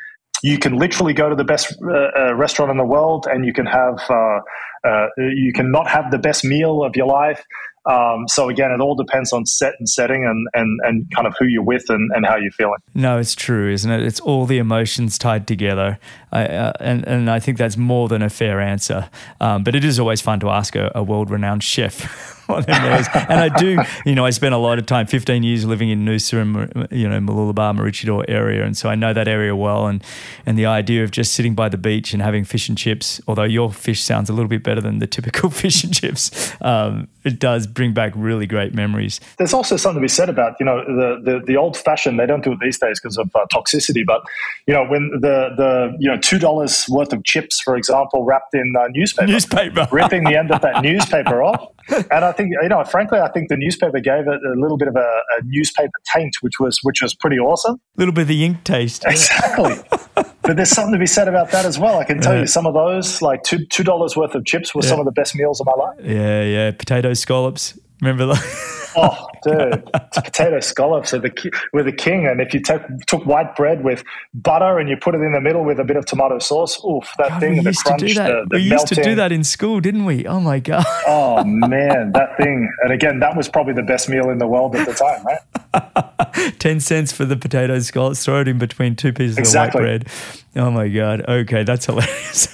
you can literally go to the best uh, uh, restaurant in the world and you can have uh, uh, you can not have the best meal of your life. Um, so again it all depends on set and setting and, and, and kind of who you're with and, and how you're feeling. No it's true isn't it? It's all the emotions tied together I, uh, and, and I think that's more than a fair answer um, but it is always fun to ask a, a world-renowned chef [laughs] and I do, you know, I spent a lot of time, 15 years living in Noosa and, you know, Mooloolaba, Maroochydore area. And so I know that area well. And, and the idea of just sitting by the beach and having fish and chips, although your fish sounds a little bit better than the typical [laughs] fish and chips, um, it does bring back really great memories. There's also something to be said about, you know, the, the, the old fashioned, they don't do it these days because of uh, toxicity, but, you know, when the, the you know, $2 worth of chips, for example, wrapped in uh, newspaper, newspaper. [laughs] ripping the end of that newspaper off. And I think, you know, frankly, I think the newspaper gave it a little bit of a, a newspaper taint, which was, which was pretty awesome. A little bit of the ink taste. [laughs] Exactly. but there's something to be said about that as well. I can tell yeah. you some of those, like two two dollars worth of chips, were yeah. some of the best meals of my life. Yeah, yeah, potato scallops. Remember that? oh, [laughs] dude, [laughs] potato scallops are the were the king. And if you took took white bread with butter and you put it in the middle with a bit of tomato sauce, oof, that god, thing, the crunch, the, the we used to do that in school, didn't we? Oh my god. [laughs] oh man, that thing. And again, that was probably the best meal in the world at the time, right? [laughs] Ten cents for the potato scallops. Throw it in between two pieces exactly. of white bread. Oh my god. Okay, that's hilarious.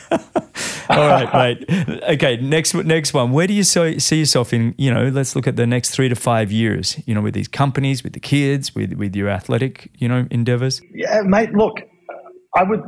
All right, mate. Okay, next next one. Where do you see yourself in? You know, let's look at the next three to five years. You know, with these companies, with the kids, with with your athletic, you know, endeavors. Yeah, mate. Look, I would.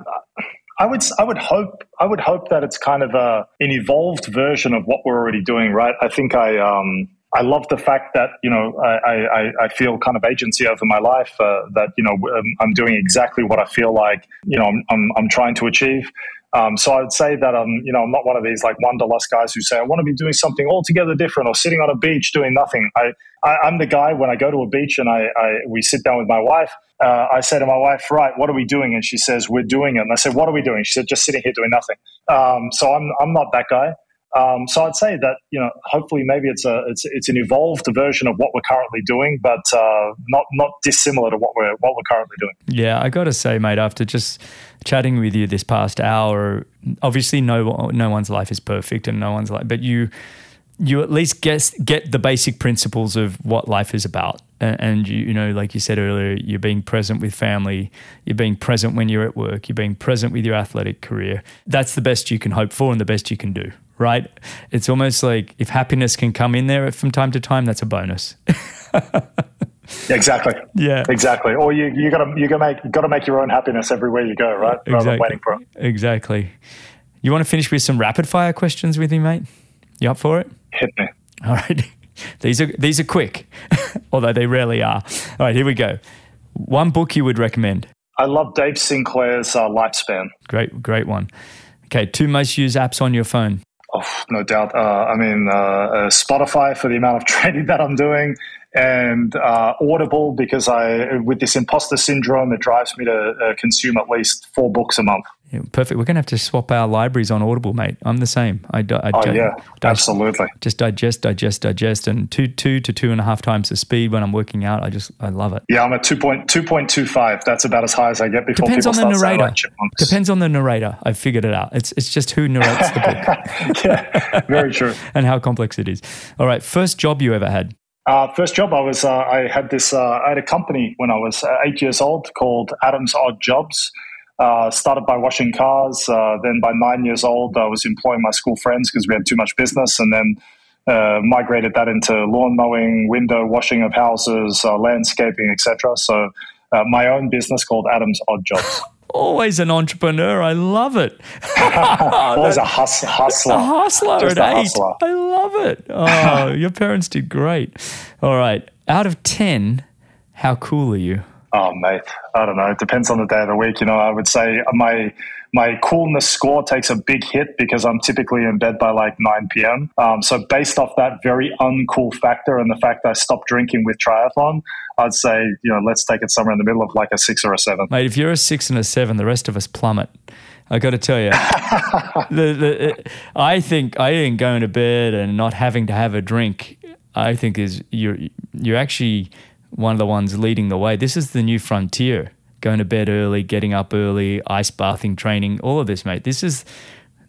I would I would hope I would hope that it's kind of a an evolved version of what we're already doing, right? I think I um I love the fact that you know I, I, I feel kind of agency over my life. Uh, that you know um, I'm doing exactly what I feel like you know I'm I'm, I'm trying to achieve. Um, so I would say that I'm, you know, I'm not one of these like wanderlust guys who say I want to be doing something altogether different or sitting on a beach doing nothing. I, I am the guy when I go to a beach and I, I we sit down with my wife. Uh, I say to my wife, right, what are we doing? And she says, we're doing it. And I said, what are we doing? She said, just sitting here doing nothing. Um, so I'm I'm not that guy. Um, so I'd say that you know, hopefully, maybe it's a it's it's an evolved version of what we're currently doing, but uh, not not dissimilar to what we're what we're currently doing. Yeah, I got to say, mate, after just chatting with you this past hour, obviously, no no one's life is perfect, and no one's life, but you you at least get get the basic principles of what life is about. And you, you know like you said earlier you're being present with family you're being present when you're at work you're being present with your athletic career. That's the best you can hope for and the best you can do right it's almost like if happiness can come in there from time to time that's a bonus [laughs] exactly yeah exactly or you you gotta you gotta make you gotta make your own happiness everywhere you go right exactly. rather than waiting for it exactly you want to finish with some rapid fire questions with me mate you up for it hit me all right [laughs] these are these are quick, [laughs] although they rarely are. All right, here we go. One book you would recommend? I love Dave Sinclair's uh, Lifespan. Great, great one. Okay, two most used apps on your phone. Oh, no doubt. Uh, I mean, uh, uh Spotify for the amount of [laughs] training that I'm doing, and uh, Audible because I, with this imposter syndrome, it drives me to uh, consume at least four books a month. Yeah, perfect. We're going to have to swap our libraries on Audible, mate. I'm the same. I, I oh, yeah, absolutely. Just digest, digest, digest, and two, two to two and a half times the speed when I'm working out. I just, I love it. Yeah, I'm at 2.2.25. That's about as high as I get before people. Depends on the narrator. Depends on the narrator. I've figured it out. It's, it's just who narrates the book. [laughs] yeah, very true. [laughs] and how complex it is. All right, first job you ever had? Uh, first job, I was uh, I had this uh, I had a company when I was uh, eight years old called Adams Odd Jobs. Uh, started by washing cars. Uh, then by nine years old, I was employing my school friends because we had too much business, and then migrated that into lawn mowing, window washing of houses, landscaping, etc. So my own business called Adams Odd Jobs. [laughs] always an entrepreneur. I love it. [laughs] always a hus- hustler. A hustler Just at eight. Hustler. I love it. [laughs] Oh, your parents did great. All right. Out of 10, how cool are you? Oh, mate. I don't know. It depends on the day of the week. You know, I would say my my coolness score takes a big hit because I'm typically in bed by like 9 p.m. Um, so based off that very uncool factor and the fact I stopped drinking with triathlon, I'd say, you know, let's take it somewhere in the middle of like a six or a seven. Mate, if you're a six and a seven, the rest of us plummet. I got to tell you, [laughs] the, the, I think I think going to bed and not having to have a drink, I think is you're you're actually one of the ones leading the way. This is the new frontier going to bed early, getting up early, ice bathing training, all of this, mate. This is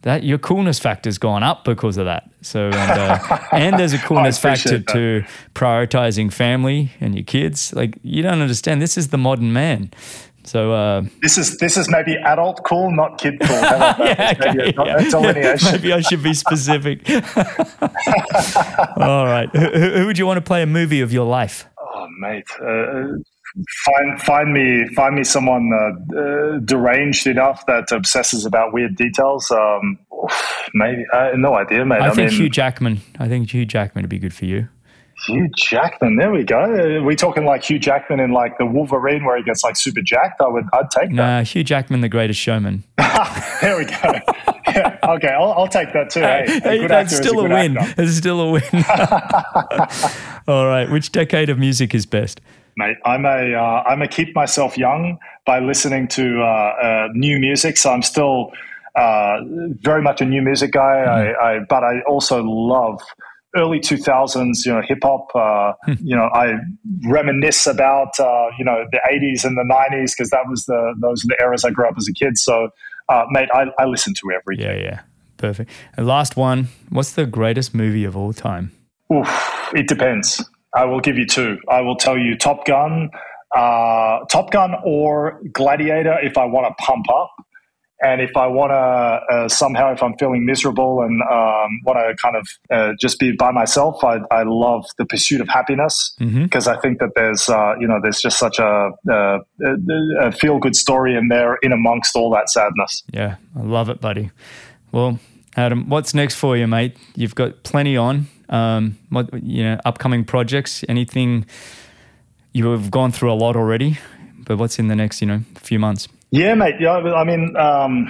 that your coolness factor's gone up because of that. So and uh, [laughs] and there's a coolness factor that. to prioritizing family and your kids. Like you don't understand. This is the modern man. So uh, this is this is maybe adult cool, not kid cool. [laughs] yeah, okay, maybe, yeah. maybe I should be specific. [laughs] All right, who, who, would you want to play a movie of your life? Oh, mate. Uh, find find me find me someone uh, uh, deranged enough that obsesses about weird details. Um, maybe I no idea, mate. I, I think mean, Hugh Jackman. I think Hugh Jackman would be good for you. Hugh Jackman, there we go. Are we talking like Hugh Jackman in like the Wolverine where he gets like super jacked? I would, I'd take that. Nah, Hugh Jackman, the greatest showman. [laughs] there we go. yeah, [laughs] okay, I'll, I'll, take that too. Hey, hey that's still a, a win. It's still a win. [laughs] All right, which decade of music is best? mate. I'm a uh, I'm a keep myself young by listening to uh, uh, new music. So I'm still uh, very much a new music guy. Mm. I, I, but I also love early 2000s, you know, hip hop. Uh, hmm. you know, I reminisce about uh, you know the 80s and the 90s because that was the those are the eras I grew up as a kid. So, mate, I, I listen to everything. Yeah, yeah, perfect. And last one, what's the greatest movie of all time? Oof, it depends. I will give you two. I will tell you Top Gun, uh, Top Gun or Gladiator if I want to pump up. And if I want to uh, somehow, if I'm feeling miserable and um, want to kind of uh, just be by myself, I, I love the pursuit of happiness because mm-hmm. I think that there's, uh, you know, there's just such a, a, a feel good story in there in amongst all that sadness. Yeah, I love it, buddy. Well, Adam, what's next for you, mate? You've got plenty on. Um, what you know, upcoming projects, anything you have gone through a lot already, but what's in the next you know few months? Yeah, mate. Yeah, I mean, um,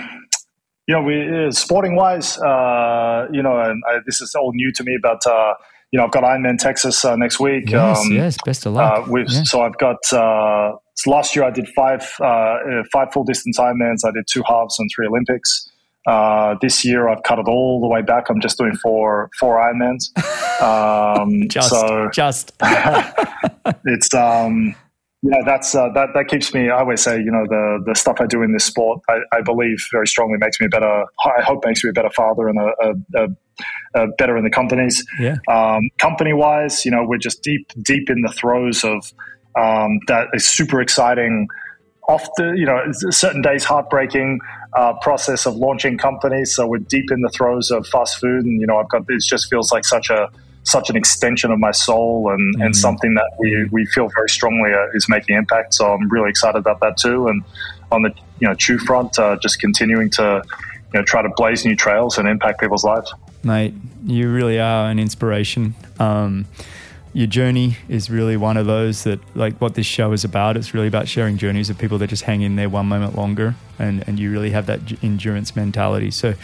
you know, we uh, sporting wise, uh, you know, and I, this is all new to me, but uh, you know, I've got Ironman Texas uh, next week. Yes, um, yes, best of luck. Uh, yeah. So I've got. Uh, last year I did five five full distance Ironmans. I did two halves and three Olympics. this year I've cut it all the way back. I'm just doing four four Ironmans. [laughs] Um, just, so just [laughs] it's um, know that's uh, that that keeps me. I always say, you know, the the stuff I do in this sport, I, I believe very strongly makes me a better. I hope makes me a better father and a, a, a, a better in the companies. Yeah. Um, company wise, you know, we're just deep deep in the throes of um, that is super exciting. Off the, you know, certain days heartbreaking uh, process of launching companies. So we're deep in the throes of FastFood, and you know, I've got it just feels like such a such an extension of my soul and, mm. and something that we, we feel very strongly uh, is making impact. So I'm really excited about that too. And on the you know Chew front, uh, just continuing to you know try to blaze new trails and impact people's lives. Mate, you really are an inspiration. Um, your journey is really one of those that like what this show is about it's really about sharing journeys of people that just hang in there one moment longer and and you really have that endurance mentality so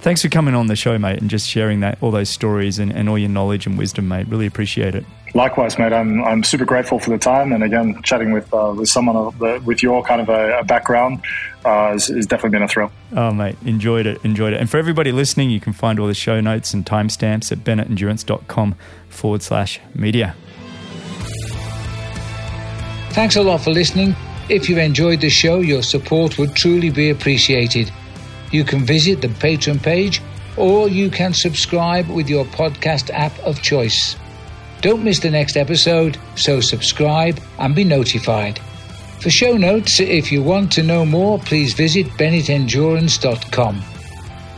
Thanks for coming on the show, mate, and just sharing that all those stories and, and all your knowledge and wisdom, mate. Really appreciate it. Likewise, mate. I'm, I'm super grateful for the time, and again, chatting with uh, with someone with your kind of a, a background uh, has, has, definitely been a thrill. Oh, mate, enjoyed it, enjoyed it. And for everybody listening, you can find all the show notes and timestamps at bennettendurance.com forward slash media. Thanks a lot for listening. If you've enjoyed the show, your support would truly be appreciated. You can visit the Patreon page or you can subscribe with your podcast app of choice. Don't miss the next episode, so subscribe and be notified. For show notes, if you want to know more, please visit bennettendurance.com.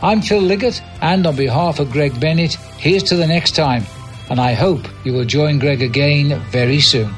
I'm Phil Liggett, and on behalf of Greg Bennett, here's to the next time, and I hope you will join Greg again very soon.